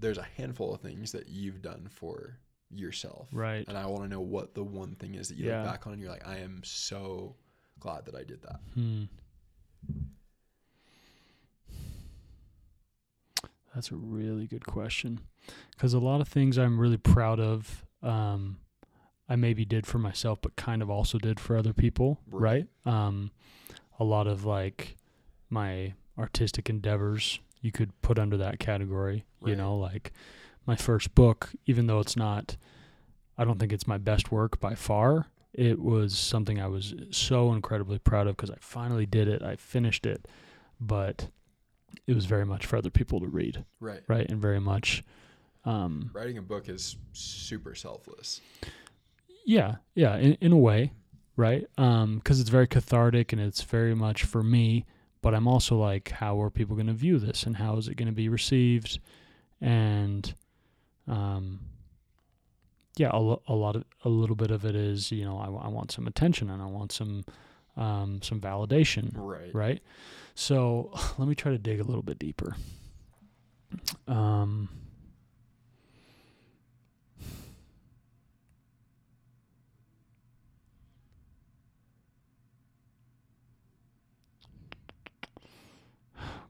there's a handful of things that you've done for yourself right. and i want to know what the one thing is that you Yeah. look back on and you're like i am so glad that i did that Hmm. That's a really good question. Because a lot of things I'm really proud of, um, I maybe did for myself, but kind of also did for other people, right? Right. Um, a lot of like my artistic endeavors you could put under that category. You know, like my first book, even though it's not, I don't think it's my best work by far. It was something I was so incredibly proud of because I finally did it. I finished it, but it was very much for other people to read, Right. right? And very much, um, Writing a book is super selfless. Yeah, yeah, in, in a way, right? Um, because it's very cathartic and it's very much for me. But I'm also like, how are people going to view this, and how is it going to be received? And, um, yeah, a, lo- a lot of a little bit of it is, you know, I, I want some attention and I want some, um, some validation, Right. right? So let me try to dig a little bit deeper. Um,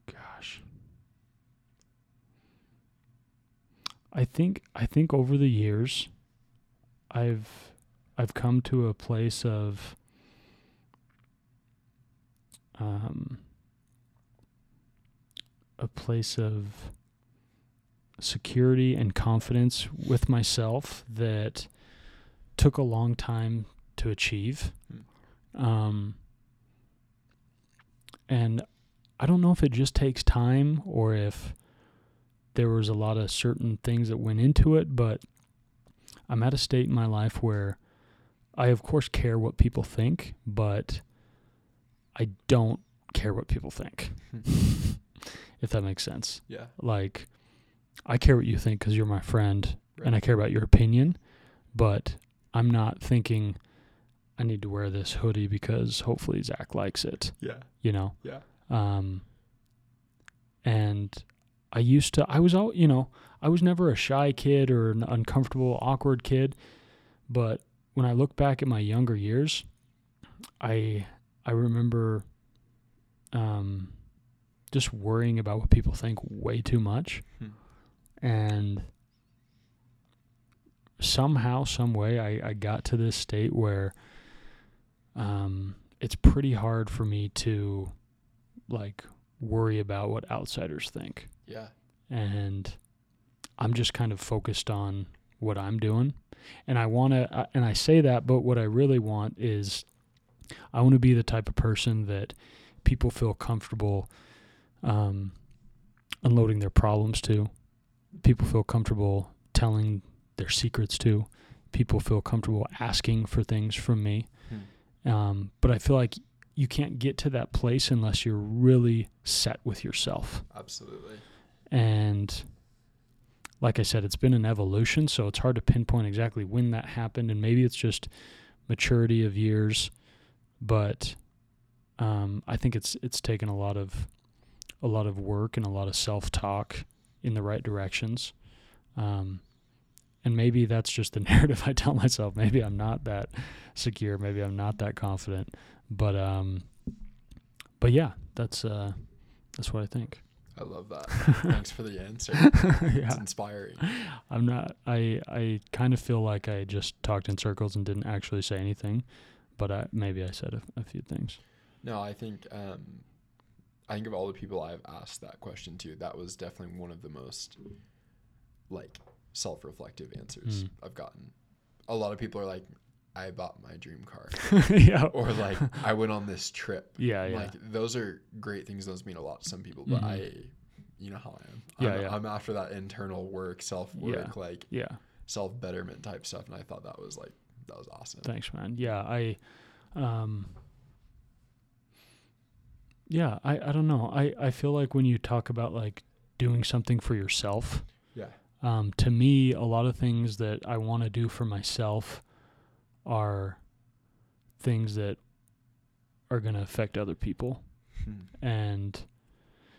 gosh. I think I think over the years I've I've come to a place of um a place of security and confidence with myself that took a long time to achieve. Um, and I don't know if it just takes time or if there was a lot of certain things that went into it, but I'm at a state in my life where I, of course, care what people think, but I don't care what people think, if that makes sense. Yeah. Like, I care what you think because you're my friend and I care about your opinion, but I'm not thinking I need to wear this hoodie because hopefully Zach likes it, Yeah. you know? Yeah. Um, and I used to, I was all, you know, I was never a shy kid or an uncomfortable, awkward kid. But when I look back at my younger years, I, I remember, um, just worrying about what people think way too much. Hmm. And somehow, some way, I, I got to this state where, um, it's pretty hard for me to like worry about what outsiders think Yeah. and i'm just kind of focused on what i'm doing and i want to and i say that but what i really want is i want to be the type of person that people feel comfortable um, unloading their problems to people feel comfortable telling their secrets to people feel comfortable asking for things from me Hmm. um, but i feel like you can't get to that place unless you're really set with yourself Absolutely. And like I said, it's been an evolution, so it's hard to pinpoint exactly when that happened, and maybe it's just maturity of years. But um, I think it's it's taken a lot of a lot of work and a lot of self talk in the right directions. Um, and maybe that's just the narrative I tell myself. Maybe I'm not that secure. Maybe I'm not that confident. But um, but yeah, that's uh, that's what I think. I love that. Thanks for the answer. yeah. It's inspiring. I'm not. I I kind of feel like I just talked in circles and didn't actually say anything, but I, maybe I said a, a few things. No, I think um, I think of all the people I've asked that question to, that was definitely one of the most like self-reflective answers Mm. I've gotten. A lot of people are like, "I bought my dream car," yeah. or like, "I went on this trip." Yeah. Yeah. Like those are great things. Those mean a lot to some people, but Mhm. I, you know how I am. Yeah, I'm, yeah. I'm after that internal work, self work, like yeah. self betterment type stuff, and I thought that was like that was awesome. Thanks, man. Yeah. I. Um. Yeah. I. I don't know. I. I feel like when you talk about like doing something for yourself, Yeah. um, to me, a lot of things that I want to do for myself are things that are going to affect other people. Hmm. and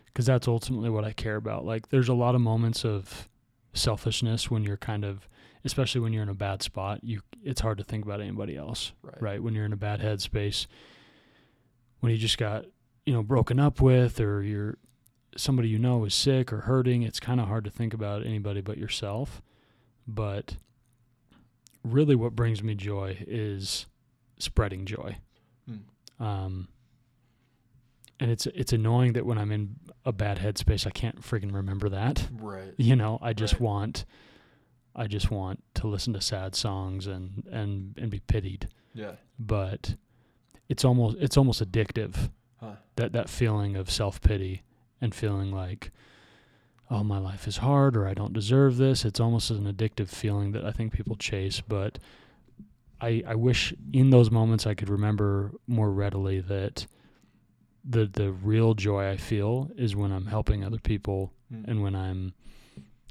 because that's ultimately what I care about. Like, there's a lot of moments of selfishness when you're kind of, especially when you're in a bad spot. You, it's hard to think about anybody else, Right. right? When you're in a bad headspace, when you just got, you know broken up with or you're somebody you know is sick or hurting it's kind of hard to think about anybody but yourself but really what brings me joy is spreading joy Hmm. um and it's it's annoying that when i'm in a bad headspace i can't freaking remember that Right. you know i just Right. want i just want to listen to sad songs and and and be pitied Yeah. but it's almost it's almost addictive Huh. that that feeling of self-pity and feeling like oh my life is hard or I don't deserve this it's almost an addictive feeling that I think people chase but I I wish in those moments I could remember more readily that the the real joy I feel is when I'm helping other people Hmm. and when I'm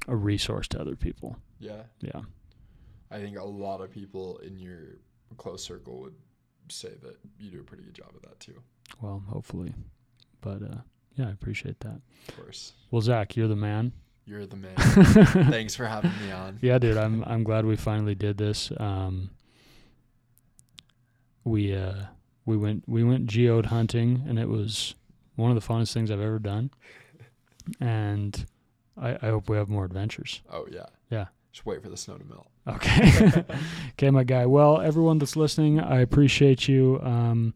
a resource to other people Yeah. yeah I think a lot of people in your close circle would say that you do a pretty good job of that too. well hopefully but uh yeah I appreciate that Of course. well Zach you're the man You're the man. Thanks for having me on. Yeah, dude, I'm I'm glad we finally did this. Um, we uh we went we went geode hunting and it was one of the funnest things I've ever done. And I, I hope we have more adventures. Oh yeah. Yeah. Just wait for the snow to melt. Okay. okay, my guy. Well, everyone that's listening, I appreciate you. Um,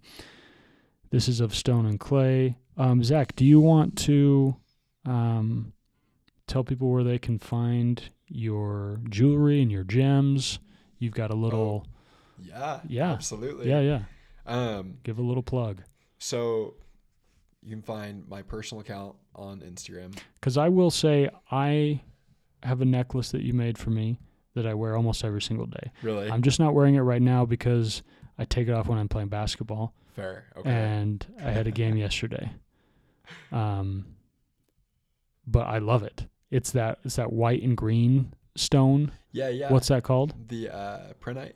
this is of Stone and Clay. Um, Zach, do you want to um, tell people where they can find your jewelry and your gems? You've got a little, Yeah. Yeah. Absolutely. yeah, yeah. Um. Give a little plug. So you can find my personal account on Instagram. Because I will say, I have a necklace that you made for me that I wear almost every single day. Really. I'm just not wearing it right now because I take it off when I'm playing basketball. Fair. Okay. and I had a game yesterday. Um, but I love it. It's that it's that white and green stone. yeah. Yeah. What's that called? the uh, prehnite?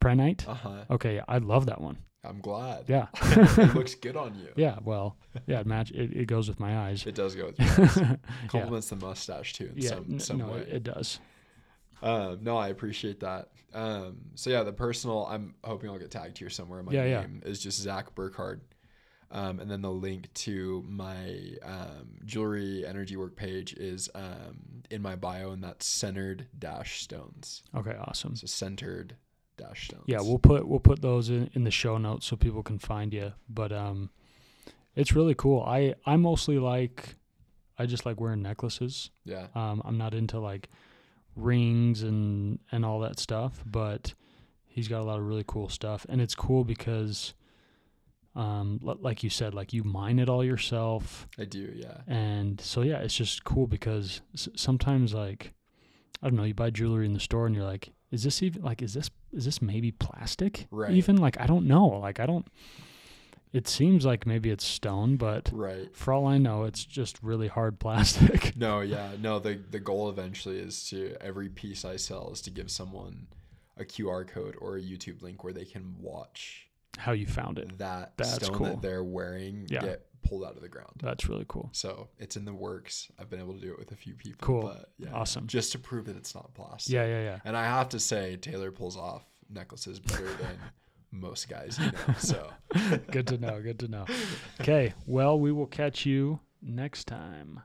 Prehnite. Uh huh. Okay, I love that one. I'm glad. Yeah, it looks good on you. yeah. Well, yeah, it match. It, it goes with my eyes. It does go with your eyes. yeah, the mustache too in yeah. some n- some no, way. it, does. Um, no, I appreciate that. Um, so yeah, the personal, I'm hoping I'll get tagged here somewhere. My Yeah, yeah. name is just Zach Burkhardt. Um, and then the link to my um, jewelry energy work page is um, in my bio, and that's centered dash stones. Okay, awesome. So centered dash stones. Yeah, we'll put we'll put those in, in the show notes so people can find you. But um, it's really cool. I I mostly like, I just like wearing necklaces. yeah, Um, I'm not into like rings and and all that stuff, but he's got a lot of really cool stuff, and it's cool because, um, like you said, like you mine it all yourself, I do. Yeah, and so yeah, it's just cool because s- sometimes like, I don't know, you buy jewelry in the store and you're like, is this even like is this is this maybe plastic? Right. Even like I don't know, like I don't. It seems like maybe it's stone, but right. for all I know, it's just really hard plastic. No, yeah, no. The the goal eventually is to every piece I sell is to give someone a QR code or a YouTube link where they can watch How you found it? that That's stone cool. that they're wearing Yeah. get pulled out of the ground. That's really cool. So it's in the works. I've been able to do it with a few people. Cool. But yeah, Awesome. Just to prove that it's not plastic. Yeah, yeah, yeah. And I have to say, Taylor pulls off necklaces better than most guys you know. So Good to know. Good to know. Okay. Well, we will catch you next time.